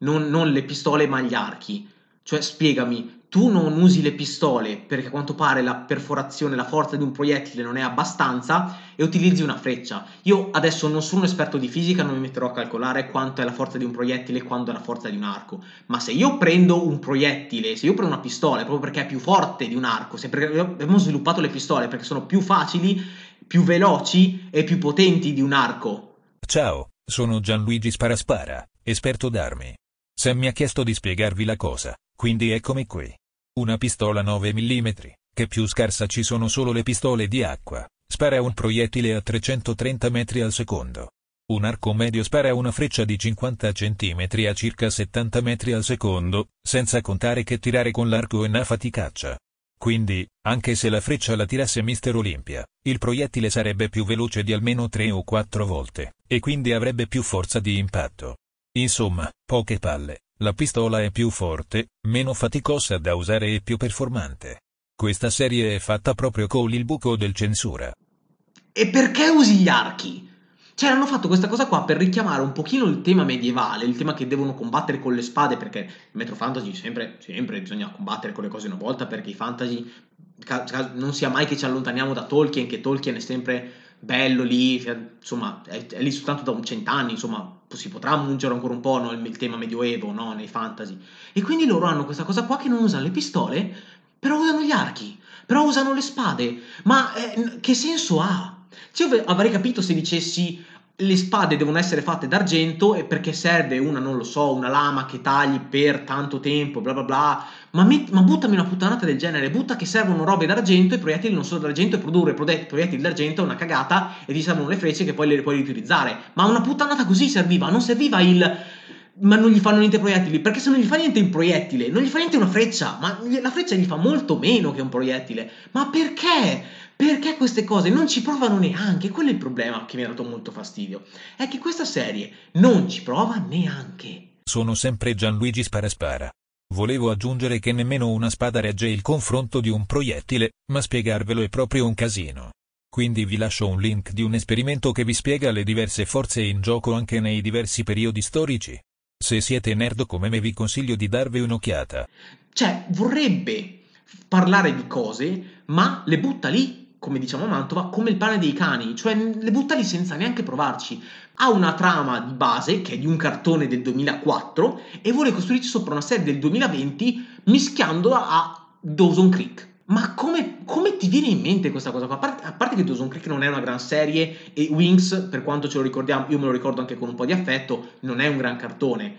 non, non le pistole ma gli archi. Cioè, spiegami, tu non usi le pistole perché a quanto pare la perforazione, la forza di un proiettile non è abbastanza e utilizzi una freccia. Io adesso non sono un esperto di fisica, non mi metterò a calcolare quanto è la forza di un proiettile e quanto è la forza di un arco, ma se io prendo un proiettile, se io prendo una pistola, proprio perché è più forte di un arco, se abbiamo sviluppato le pistole perché sono più facili, più veloci e più potenti di un arco. Ciao, sono Gianluigi Sparaspara, esperto d'armi. Sam mi ha chiesto di spiegarvi la cosa. Quindi eccomi qui. Una pistola 9 mm, che più scarsa ci sono solo le pistole di acqua, spara un proiettile a 330 metri al secondo. Un arco medio spara una freccia di 50 cm a circa 70 metri al secondo, senza contare che tirare con l'arco è una faticaccia. Quindi, anche se la freccia la tirasse Mister Olympia, il proiettile sarebbe più veloce di almeno 3 o 4 volte, e quindi avrebbe più forza di impatto. Insomma, poche palle. La pistola è più forte, meno faticosa da usare e più performante. Questa serie è fatta proprio con il buco del censura. E perché usi gli archi? Cioè, hanno fatto questa cosa qua per richiamare un pochino il tema medievale, il tema che devono combattere con le spade, perché il Metro Fantasy sempre, sempre bisogna combattere con le cose una volta, perché i fantasy non sia mai che ci allontaniamo da Tolkien, che Tolkien è sempre bello lì, insomma, è, è lì soltanto da un cent'anni, insomma, si potrà mungere ancora un po' no, il, tema medioevo no, nei fantasy. E quindi loro hanno questa cosa qua che non usano le pistole, però usano gli archi, però usano le spade. Ma eh, che senso ha? Cioè, io avrei capito se dicessi le spade devono essere fatte d'argento e perché serve una, non lo so, una lama che tagli per tanto tempo, bla bla bla. Ma, met- ma buttami una puttanata del genere, butta che servono robe d'argento e proiettili non sono d'argento e produrre proiettili d'argento è una cagata e ti servono le frecce che poi le puoi riutilizzare. Ma una puttanata così serviva, non serviva il ma non gli fanno niente proiettili, perché se non gli fa niente un proiettile, non gli fa niente una freccia, ma la freccia gli fa molto meno che un proiettile. Ma perché? Perché queste cose non ci provano neanche? Quello è il problema che mi ha dato molto fastidio. È che questa serie non ci prova neanche. Sono sempre Gianluigi Sparaspara. Volevo aggiungere che nemmeno una spada regge il confronto di un proiettile, ma spiegarvelo è proprio un casino. Quindi vi lascio un link di un esperimento che vi spiega le diverse forze in gioco anche nei diversi periodi storici. Se siete nerd come me vi consiglio di darvi un'occhiata. Cioè, vorrebbe parlare di cose, ma le butta lì come diciamo a Mantova, come il pane dei cani, cioè le butta lì senza neanche provarci. Ha una trama di base, che è di un cartone del 2004, e vuole costruirci sopra una serie del 2020 mischiandola a Dawson Creek. Ma come, come, ti viene in mente questa cosa qua? A parte, a parte, che Dawson Creek non è una gran serie e Wings, per quanto ce lo ricordiamo, io me lo ricordo anche con un po' di affetto, non è un gran cartone.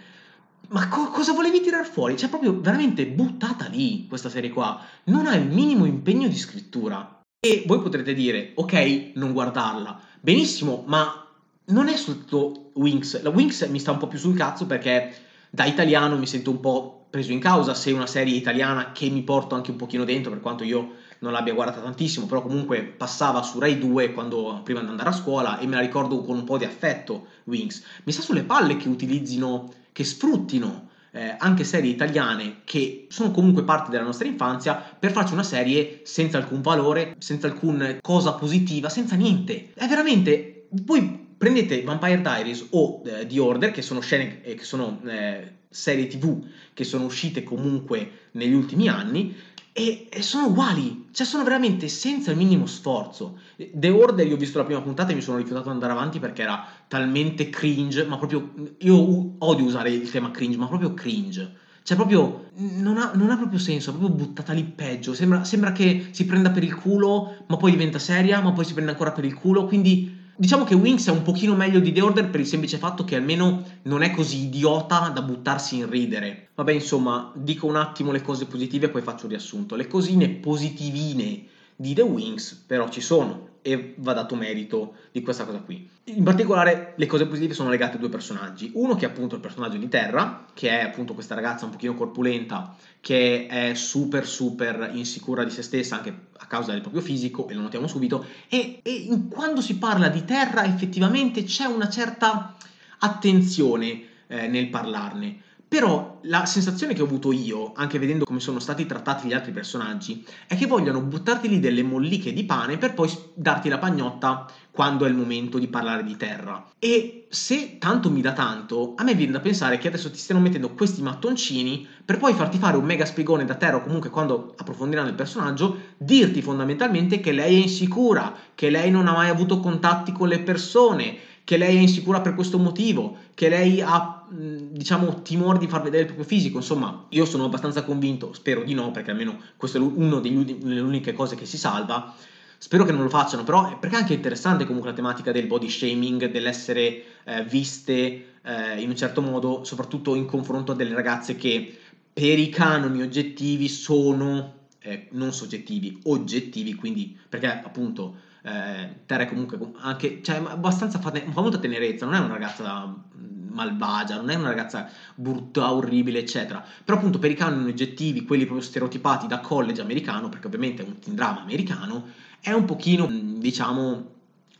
Ma co- cosa volevi tirar fuori? Cioè, proprio veramente buttata lì questa serie qua. Non ha il minimo impegno di scrittura. E voi potrete dire, ok, non guardarla. Benissimo, ma non è soltanto Wings. La Wings mi sta un po' più sul cazzo perché da italiano mi sento un po' preso in causa se è una serie italiana che mi porto anche un pochino dentro, per quanto io non l'abbia guardata tantissimo, però comunque passava su Rai 2 quando, prima di andare a scuola e me la ricordo con un po' di affetto Wings. Mi sta sulle palle che utilizzino, che sfruttino eh, anche serie italiane che sono comunque parte della nostra infanzia per farci una serie senza alcun valore, senza alcuna cosa positiva, senza niente. È veramente... Voi prendete Vampire Diaries o eh, The Order, che sono scene, eh, che sono eh, serie tv che sono uscite comunque negli ultimi anni, e, e, sono uguali, cioè sono veramente senza il minimo sforzo. The Order, io ho visto la prima puntata e mi sono rifiutato di andare avanti perché era talmente cringe, ma proprio, io odio usare il tema cringe, ma proprio cringe. Cioè proprio, non ha, non ha proprio senso, è proprio buttata lì peggio, sembra, sembra che si prenda per il culo, ma poi diventa seria, ma poi si prende ancora per il culo, quindi Diciamo che Wings è un pochino meglio di The Order per il semplice fatto che almeno non è così idiota da buttarsi in ridere. Vabbè, insomma, dico un attimo le cose positive e poi faccio il riassunto. Le cosine positivine di The Wings però ci sono e va dato merito di questa cosa qui. In particolare le cose positive sono legate a due personaggi. Uno che è appunto il personaggio di Terra, che è appunto questa ragazza un pochino corpulenta, che è super super insicura di se stessa anche a causa del proprio fisico, e lo notiamo subito, e, e quando si parla di Terra effettivamente c'è una certa attenzione eh, nel parlarne. Però la sensazione che ho avuto io, anche vedendo come sono stati trattati gli altri personaggi, è che vogliono buttarti lì delle molliche di pane per poi darti la pagnotta quando è il momento di parlare di terra. E se tanto mi dà tanto, a me viene da pensare che adesso ti stiano mettendo questi mattoncini per poi farti fare un mega spiegone da terra o comunque quando approfondiranno il personaggio, dirti fondamentalmente che lei è insicura, che lei non ha mai avuto contatti con le persone, che lei è insicura per questo motivo, che lei ha, diciamo, timore di far vedere il proprio fisico. Insomma, io sono abbastanza convinto, spero di no, perché almeno questa è una delle uniche cose che si salva. Spero che non lo facciano, però perché è anche interessante comunque la tematica del body shaming, dell'essere eh, viste eh, in un certo modo, soprattutto in confronto a delle ragazze che per i canoni oggettivi sono eh, non soggettivi, oggettivi, quindi perché appunto eh, Terra è comunque anche, cioè, abbastanza, fa, fa molta tenerezza, non è una ragazza mm, malvagia, non è una ragazza brutta, orribile, eccetera. Però appunto per i canoni oggettivi, quelli proprio stereotipati da college americano, perché ovviamente è un teen drama americano, è un pochino, mm, diciamo,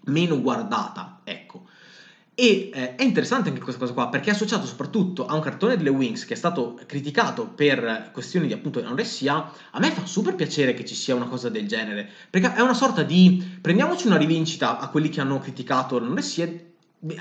meno guardata. E eh, è interessante anche questa cosa qua, perché è associato soprattutto a un cartone delle Wings che è stato criticato per questioni di appunto anoressia. A me fa super piacere che ci sia una cosa del genere, perché è una sorta di prendiamoci una rivincita a quelli che hanno criticato l'anoressia,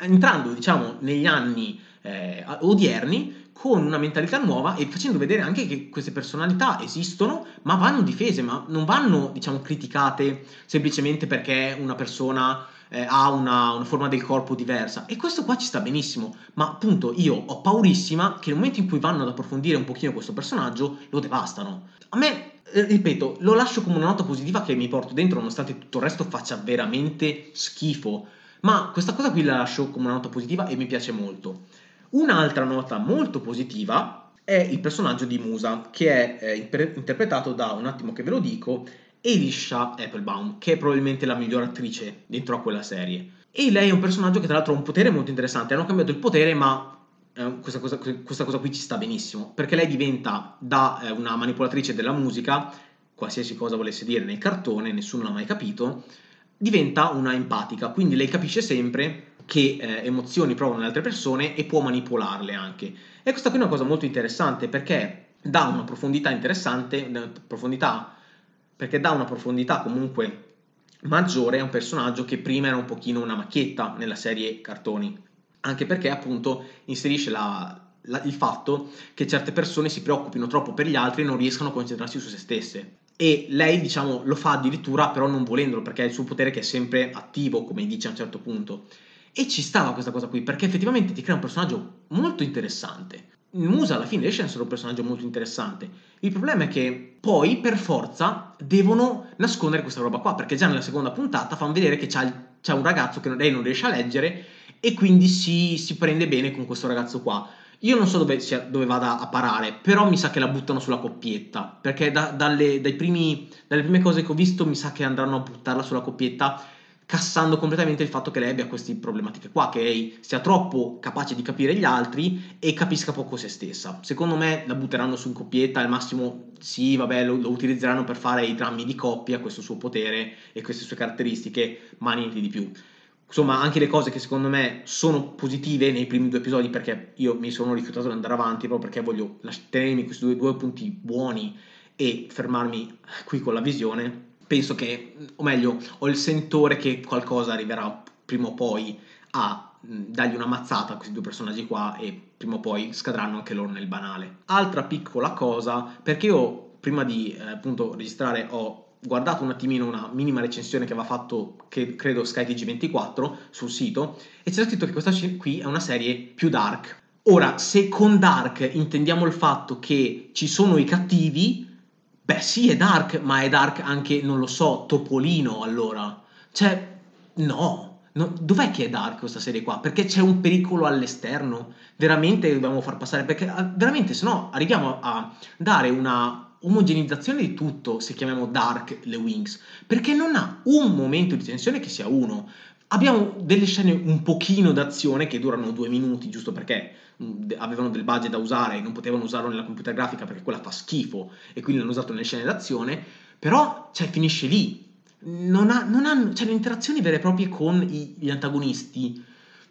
entrando diciamo negli anni eh, odierni con una mentalità nuova e facendo vedere anche che queste personalità esistono, ma vanno difese, ma non vanno diciamo criticate semplicemente perché una persona eh, ha una, una, forma del corpo diversa e questo qua ci sta benissimo, ma appunto io ho paurissima che nel momento in cui vanno ad approfondire un pochino questo personaggio lo devastano. A me, eh, ripeto, lo lascio come una nota positiva che mi porto dentro nonostante tutto il resto faccia veramente schifo, ma questa cosa qui la lascio come una nota positiva e mi piace molto. Un'altra nota molto positiva è il personaggio di Musa, che è eh, interpretato da, un attimo che ve lo dico, Elisha Applebaum, che è probabilmente la miglior attrice dentro a quella serie. E lei è un personaggio che tra l'altro ha un potere molto interessante. Hanno cambiato il potere, ma eh, questa, cosa, questa, cosa, qui ci sta benissimo, perché lei diventa da eh, una manipolatrice della musica, qualsiasi cosa volesse dire nel cartone, nessuno l'ha mai capito, diventa una empatica, quindi lei capisce sempre che eh, emozioni provano le altre persone e può manipolarle anche. E questa qui è una cosa molto interessante perché dà una profondità interessante, una profondità perché dà una profondità comunque maggiore a un personaggio che prima era un pochino una macchietta nella serie cartoni, anche perché appunto inserisce la, la, il fatto che certe persone si preoccupino troppo per gli altri e non riescano a concentrarsi su se stesse. E lei, diciamo, lo fa addirittura però non volendolo, perché è il suo potere che è sempre attivo, come dice a un certo punto. E ci stava questa cosa qui, perché effettivamente ti crea un personaggio molto interessante. Musa alla fine riesce a essere un personaggio molto interessante. Il problema è che poi, per forza, devono nascondere questa roba qua, perché già nella seconda puntata fanno vedere che c'è, un ragazzo che lei non riesce a leggere e quindi si, si, prende bene con questo ragazzo qua. Io non so dove, sia, dove, vada a parare, però mi sa che la buttano sulla coppietta, perché da, dalle, primi, dalle prime cose che ho visto mi sa che andranno a buttarla sulla coppietta cassando completamente il fatto che lei abbia queste problematiche qua, che lei sia troppo capace di capire gli altri e capisca poco se stessa. Secondo me la butteranno su un coppietta, al massimo sì, vabbè, lo, lo utilizzeranno per fare i drammi di coppia, questo suo potere e queste sue caratteristiche, ma niente di più. insomma anche le cose che secondo me sono positive nei primi due episodi perché io mi sono rifiutato di andare avanti proprio perché voglio tenermi questi due, due punti buoni e fermarmi qui con la visione penso che o meglio ho il sentore che qualcosa arriverà prima o poi a dargli una mazzata a questi due personaggi qua e prima o poi scadranno anche loro nel banale altra piccola cosa perché io prima di eh, appunto registrare ho guardato un attimino una minima recensione che aveva fatto, che credo SkyTG24 sul sito, e c'era scritto che questa qui è una serie più dark. Ora, se con dark intendiamo il fatto che ci sono i cattivi, beh sì è dark, ma è dark anche, non lo so, Topolino allora. Cioè, no, no dov'è che è dark questa serie qua? Perché c'è un pericolo all'esterno? Veramente dobbiamo far passare, perché ah, veramente se no arriviamo a dare una omogenizzazione di tutto se chiamiamo dark le Wings, perché non ha un momento di tensione che sia uno. Abbiamo delle scene un pochino d'azione che durano due minuti, giusto perché avevano del budget da usare e non potevano usarlo nella computer grafica perché quella fa schifo e quindi l'hanno usato nelle scene d'azione, però cioè, finisce lì. Non, ha, non hanno, cioè, le interazioni vere e proprie con i, gli antagonisti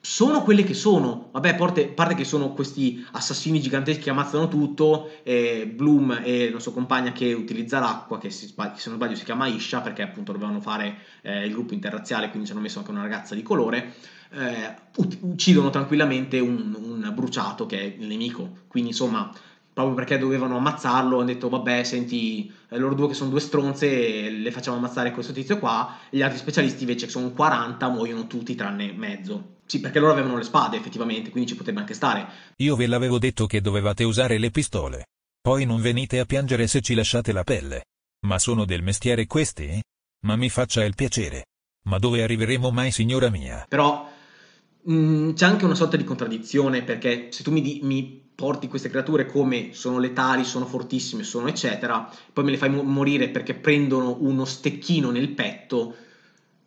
sono quelle che sono. Vabbè, a parte, parte che sono questi assassini giganteschi che ammazzano tutto. Eh, Bloom e la sua compagna che utilizza l'acqua, che se, non sbaglio si chiama Isha, perché appunto dovevano fare eh, il gruppo interrazziale, quindi ci hanno messo anche una ragazza di colore. Eh, uccidono tranquillamente un, un bruciato che è il nemico. Quindi insomma proprio perché dovevano ammazzarlo, hanno detto vabbè senti, eh, loro due che sono due stronze, le facciamo ammazzare questo tizio qua, gli altri specialisti invece che sono 40 muoiono tutti tranne mezzo. Sì, perché loro avevano le spade effettivamente, quindi ci potrebbe anche stare. Io ve l'avevo detto che dovevate usare le pistole. Poi non venite a piangere se ci lasciate la pelle. Ma sono del mestiere questi? Ma mi faccia il piacere. Ma dove arriveremo mai, signora mia? Però mh, mm, c'è anche una sorta di contraddizione, perché se tu mi, di, mi porti queste creature come sono letali, sono fortissime, sono eccetera, poi me le fai morire perché prendono uno stecchino nel petto.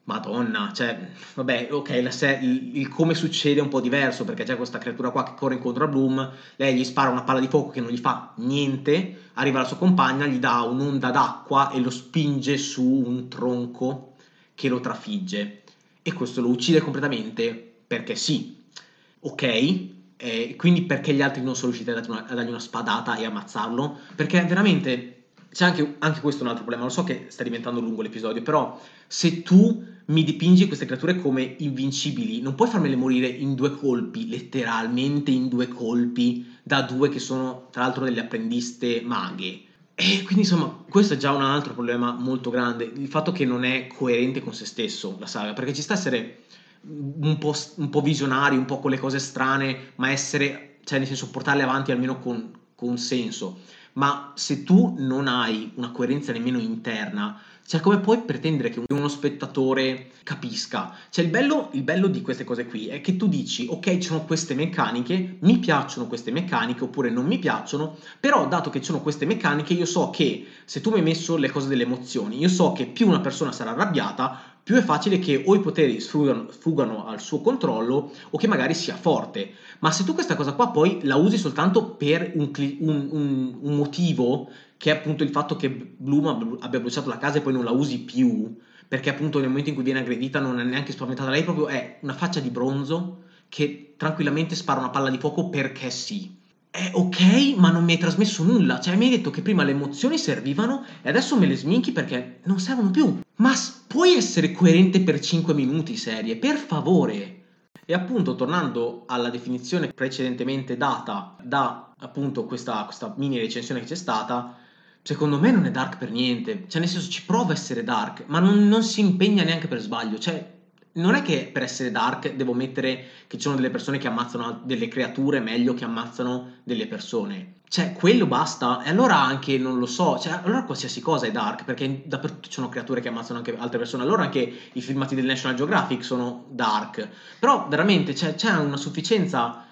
Madonna, cioè, vabbè, ok, se- il, il, come succede è un po' diverso perché c'è questa creatura qua che corre incontro a Bloom, lei gli spara una palla di fuoco che non gli fa niente, arriva la sua compagna, gli dà un'onda d'acqua e lo spinge su un tronco che lo trafigge. E questo lo uccide completamente perché sì. Ok, e quindi perché gli altri non sono riusciti a, una, a dargli una spadata e ammazzarlo? Perché veramente c'è anche, anche, questo un altro problema. Lo so che sta diventando lungo l'episodio, però se tu mi dipingi queste creature come invincibili, non puoi farmele morire in due colpi, letteralmente in due colpi, da due che sono tra l'altro delle apprendiste maghe. E quindi insomma, questo è già un altro problema molto grande, il fatto che non è coerente con se stesso la saga, perché ci sta essere un po', un po', visionari, un po' con le cose strane, ma essere, cioè nel senso portarle avanti almeno con, con senso. Ma se tu non hai una coerenza nemmeno interna, cioè come puoi pretendere che uno spettatore capisca? Cioè il bello, il bello di queste cose qui è che tu dici, ok, ci sono queste meccaniche, mi piacciono queste meccaniche oppure non mi piacciono, però dato che ci sono queste meccaniche io so che se tu mi hai messo le cose delle emozioni, io so che più una persona sarà arrabbiata, più è facile che o i poteri sfugano, sfugano, al suo controllo o che magari sia forte. Ma se tu questa cosa qua poi la usi soltanto per un, un, un, un motivo, che è appunto il fatto che Bloom abbia bruciato la casa e poi non la usi più, perché appunto nel momento in cui viene aggredita non è neanche spaventata, lei proprio è una faccia di bronzo che tranquillamente spara una palla di fuoco perché sì è ok, ma non mi hai trasmesso nulla. Cioè, mi hai detto che prima le emozioni servivano e adesso me le sminchi perché non servono più. Ma puoi essere coerente per 5 minuti, serie, per favore. E appunto, tornando alla definizione precedentemente data da appunto questa, questa mini recensione che c'è stata, secondo me non è dark per niente. Cioè, nel senso, ci prova a essere dark, ma non, non si impegna neanche per sbaglio. Cioè, non è che per essere dark devo mettere che ci sono delle persone che ammazzano delle creature meglio che ammazzano delle persone. Cioè, quello basta. E allora anche, non lo so, cioè, allora qualsiasi cosa è dark, perché dappertutto ci sono creature che ammazzano anche altre persone. Allora anche i filmati del National Geographic sono dark. Però veramente c'è, c'è una sufficienza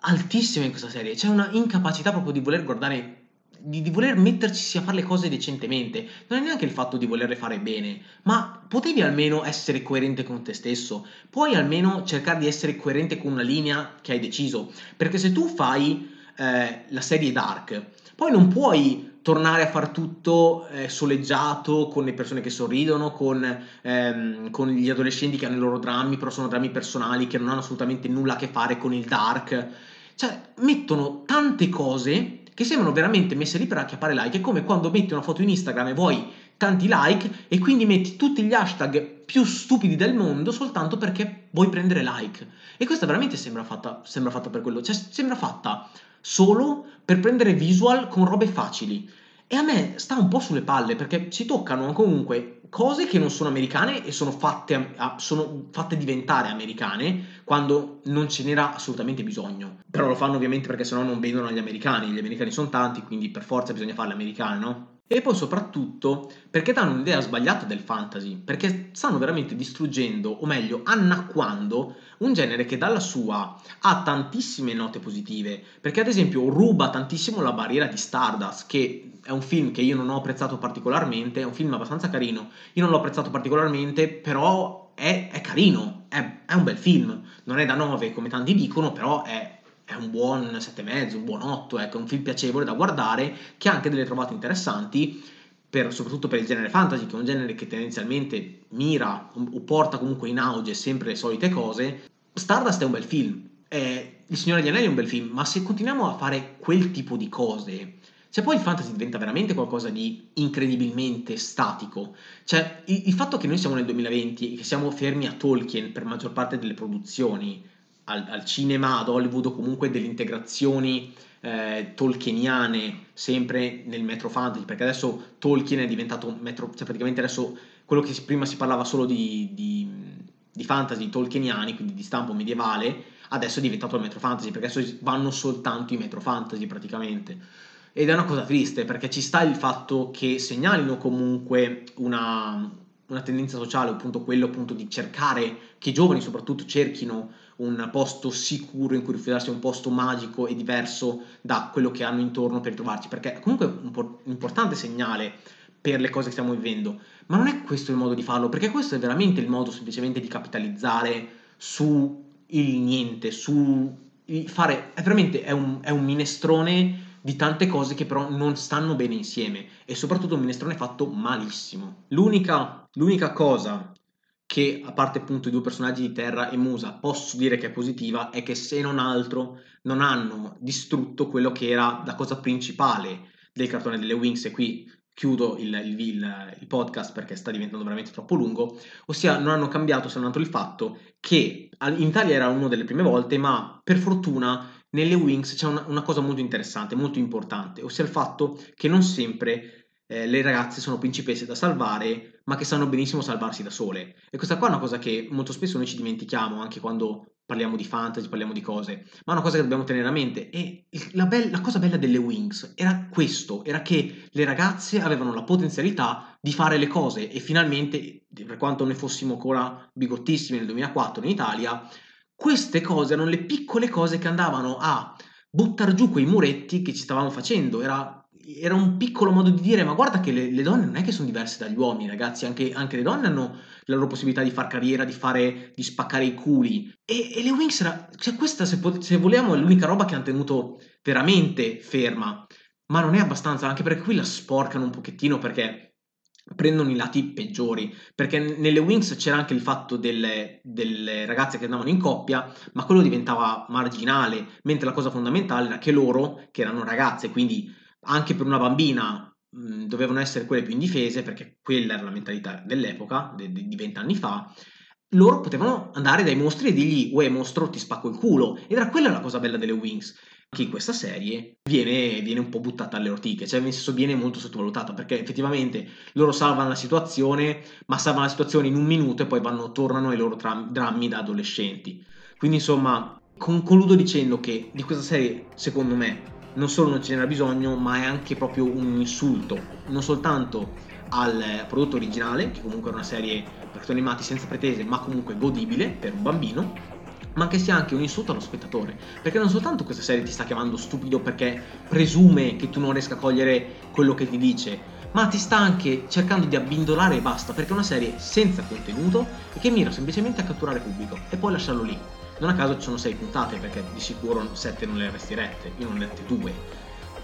altissima in questa serie. C'è una incapacità proprio di voler guardare di, di, voler metterci a fare le cose decentemente, non è neanche il fatto di volerle fare bene, ma potevi almeno essere coerente con te stesso, puoi almeno cercare di essere coerente con una linea che hai deciso, perché se tu fai eh, la serie Dark, poi non puoi tornare a far tutto eh, soleggiato, con le persone che sorridono, con, ehm, con, gli adolescenti che hanno i loro drammi, però sono drammi personali che non hanno assolutamente nulla a che fare con il dark. Cioè, mettono tante cose che sembrano veramente messe lì per acchiappare like. È come quando metti una foto in Instagram e vuoi tanti like e quindi metti tutti gli hashtag più stupidi del mondo soltanto perché vuoi prendere like. E questa veramente sembra fatta, sembra fatta per quello. Cioè, sembra fatta solo per prendere visual con robe facili. E a me sta un po' sulle palle perché si toccano comunque cose che non sono americane e sono fatte, sono fatte diventare americane quando non ce n'era assolutamente bisogno. Però lo fanno ovviamente perché sennò non vendono agli americani. Gli americani sono tanti, quindi per forza bisogna farle americane, no? E poi soprattutto perché danno un'idea sbagliata del fantasy, perché stanno veramente distruggendo, o meglio, annacquando un genere che dalla sua ha tantissime note positive, perché ad esempio ruba tantissimo la barriera di Stardust, che è un film che io non ho apprezzato particolarmente, è un film abbastanza carino, io non l'ho apprezzato particolarmente, però è, è carino, è, è un bel film, non è da 9 come tanti dicono, però è è un buon 7,5, un buon 8, ecco, è un film piacevole da guardare, che ha anche delle trovate interessanti, per, soprattutto per il genere fantasy, che è un genere che tendenzialmente mira o porta comunque in auge sempre le solite cose. Stardust è un bel film, eh, Il Signore degli Anelli è un bel film, ma se continuiamo a fare quel tipo di cose, se poi il fantasy diventa veramente qualcosa di incredibilmente statico, cioè il, il fatto che noi siamo nel 2020 e che siamo fermi a Tolkien per maggior parte delle produzioni, al, al cinema, ad Hollywood o comunque delle integrazioni eh, tolkieniane sempre nel metro fantasy, perché adesso Tolkien è diventato metro, cioè praticamente adesso quello che prima si parlava solo di, di, di fantasy tolkieniani, quindi di stampo medievale, adesso è diventato il metro fantasy, perché adesso vanno soltanto i metro fantasy praticamente. Ed è una cosa triste, perché ci sta il fatto che segnalino comunque una, una tendenza sociale, appunto quello appunto di cercare, che i giovani soprattutto cerchino un posto sicuro in cui rifugiarsi, un posto magico e diverso da quello che hanno intorno per trovarci, perché è comunque un importante segnale per le cose che stiamo vivendo, ma non è questo il modo di farlo, perché questo è veramente il modo semplicemente di capitalizzare su il niente, su fare, è veramente è un, è un minestrone di tante cose che però non stanno bene insieme e soprattutto un minestrone fatto malissimo. L'unica, l'unica cosa che a parte appunto i due personaggi di Terra e Musa posso dire che è positiva è che se non altro non hanno distrutto quello che era la cosa principale del cartone delle Wings e qui chiudo il, il, il, il, podcast perché sta diventando veramente troppo lungo, ossia non hanno cambiato se non altro il fatto che in Italia era una delle prime volte, ma per fortuna nelle Wings c'è una, una cosa molto interessante, molto importante, ossia il fatto che non sempre eh, le ragazze sono principesse da salvare, ma che sanno benissimo salvarsi da sole. E questa qua è una cosa che molto spesso noi ci dimentichiamo, anche quando parliamo di fantasy, parliamo di cose, ma è una cosa che dobbiamo tenere a mente. E la, be- la cosa bella delle Wings era questo, era che le ragazze avevano la potenzialità di fare le cose e finalmente, per quanto noi fossimo ancora bigottissimi nel 2004 in Italia, queste cose erano le piccole cose che andavano a buttare giù quei muretti che ci stavamo facendo. Era era un piccolo modo di dire, ma guarda che le, le, donne non è che sono diverse dagli uomini, ragazzi, anche, anche, le donne hanno la loro possibilità di far carriera, di fare, di spaccare i culi. E, e le Wings, era, cioè questa se, se, vogliamo è l'unica roba che hanno tenuto veramente ferma, ma non è abbastanza, anche perché qui la sporcano un pochettino perché prendono i lati peggiori, perché nelle Wings c'era anche il fatto delle, delle, ragazze che andavano in coppia, ma quello diventava marginale, mentre la cosa fondamentale era che loro, che erano ragazze, quindi anche per una bambina dovevano essere quelle più indifese, perché quella era la mentalità dell'epoca, de- de- di vent'anni fa, loro potevano andare dai mostri e dirgli, uè mostro ti spacco il culo, ed era quella la cosa bella delle Wings, che in questa serie viene, viene un po' buttata alle ortiche, cioè nel senso viene molto sottovalutata, perché effettivamente loro salvano la situazione, ma salvano la situazione in un minuto e poi vanno, tornano ai loro tra- drammi da adolescenti. Quindi insomma, concludo dicendo che di questa serie, secondo me, non solo non ce n'era bisogno, ma è anche proprio un insulto, non soltanto al prodotto originale, che comunque era una serie per cartoni animati senza pretese, ma comunque godibile per un bambino, ma che sia anche un insulto allo spettatore. Perché non soltanto questa serie ti sta chiamando stupido perché presume che tu non riesca a cogliere quello che ti dice, ma ti sta anche cercando di abbindolare e basta, perché è una serie senza contenuto e che mira semplicemente a catturare pubblico e poi lasciarlo lì. Non a caso ci sono sei puntate perché di sicuro sette non le avresti rette, io non ne ho lette due.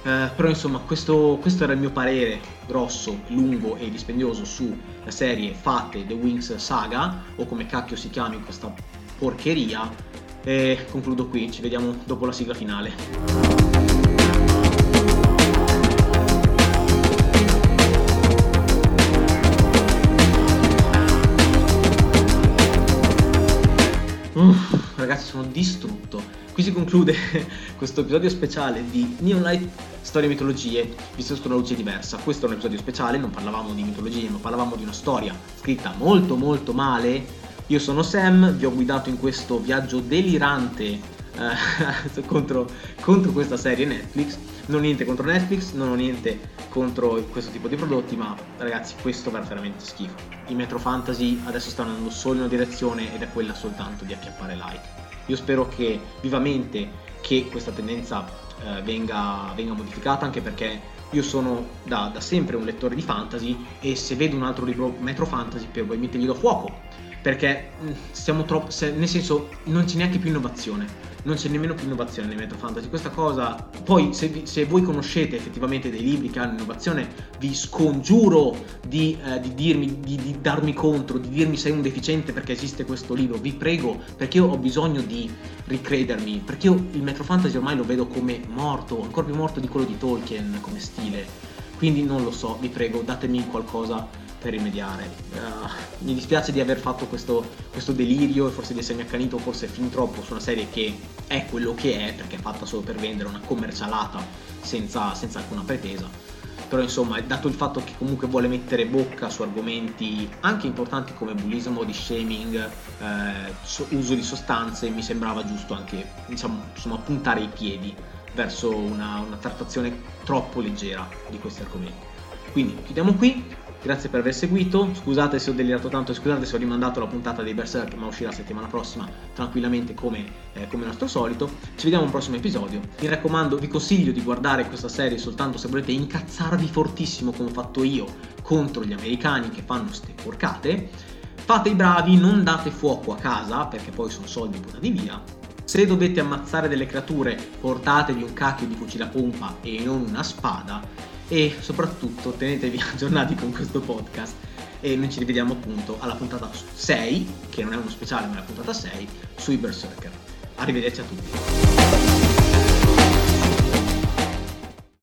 Eh, però insomma questo, questo, era il mio parere grosso, lungo e dispendioso sulla serie Fate The Wings Saga o come cacchio si chiami questa porcheria e concludo qui, ci vediamo dopo la sigla finale. Sono distrutto. Qui si conclude <laughs> questo episodio speciale di Neon Light Storie e mitologie viste su una luce diversa. Questo è un episodio speciale, non parlavamo di mitologie, ma parlavamo di una storia scritta molto molto male. Io sono Sam, vi ho guidato in questo viaggio delirante eh, <laughs> contro, contro questa serie Netflix non ho niente contro Netflix, non ho niente contro questo tipo di prodotti, ma ragazzi questo va veramente schifo. I Metro Fantasy adesso stanno andando solo in una direzione ed è quella soltanto di acchiappare like. Io spero che vivamente che questa tendenza eh, venga, venga, modificata anche perché io sono da, da, sempre un lettore di fantasy e se vedo un altro libro Metro Fantasy probabilmente gli do fuoco perché mm, siamo troppo nel senso non c'è neanche più innovazione non c'è nemmeno più innovazione nei Metro Fantasy. Questa cosa, poi se, se, voi conoscete effettivamente dei libri che hanno innovazione, vi scongiuro di, eh, di, dirmi, di, di, darmi contro, di dirmi sei un deficiente perché esiste questo libro. Vi prego, perché io ho bisogno di ricredermi, perché io il Metro Fantasy ormai lo vedo come morto, ancora più morto di quello di Tolkien come stile. Quindi non lo so, vi prego, datemi qualcosa per rimediare. Uh, mi dispiace di aver fatto questo, questo, delirio e forse di essermi accanito forse fin troppo su una serie che è quello che è perché è fatta solo per vendere una commercialata senza, senza alcuna pretesa. Però insomma, dato il fatto che comunque vuole mettere bocca su argomenti anche importanti come bullismo, di shaming, eh, uso di sostanze, mi sembrava giusto anche diciamo, insomma, puntare i piedi verso una, una trattazione troppo leggera di questi argomenti. Quindi chiudiamo qui, Grazie per aver seguito, scusate se ho delirato tanto e scusate se ho rimandato la puntata dei Berserk ma uscirà settimana prossima tranquillamente come, eh, come nostro solito. Ci vediamo al prossimo episodio. Mi raccomando, vi consiglio di guardare questa serie soltanto se volete incazzarvi fortissimo come ho fatto io contro gli americani che fanno ste porcate. Fate i bravi, non date fuoco a casa perché poi sono soldi buttati via. Se dovete ammazzare delle creature, portatevi un cacchio di fucile a pompa e non una spada e soprattutto tenetevi <laughs> aggiornati con questo podcast e noi ci rivediamo appunto alla puntata 6, che non è uno speciale ma è la puntata 6, sui Berserker. Arrivederci a tutti.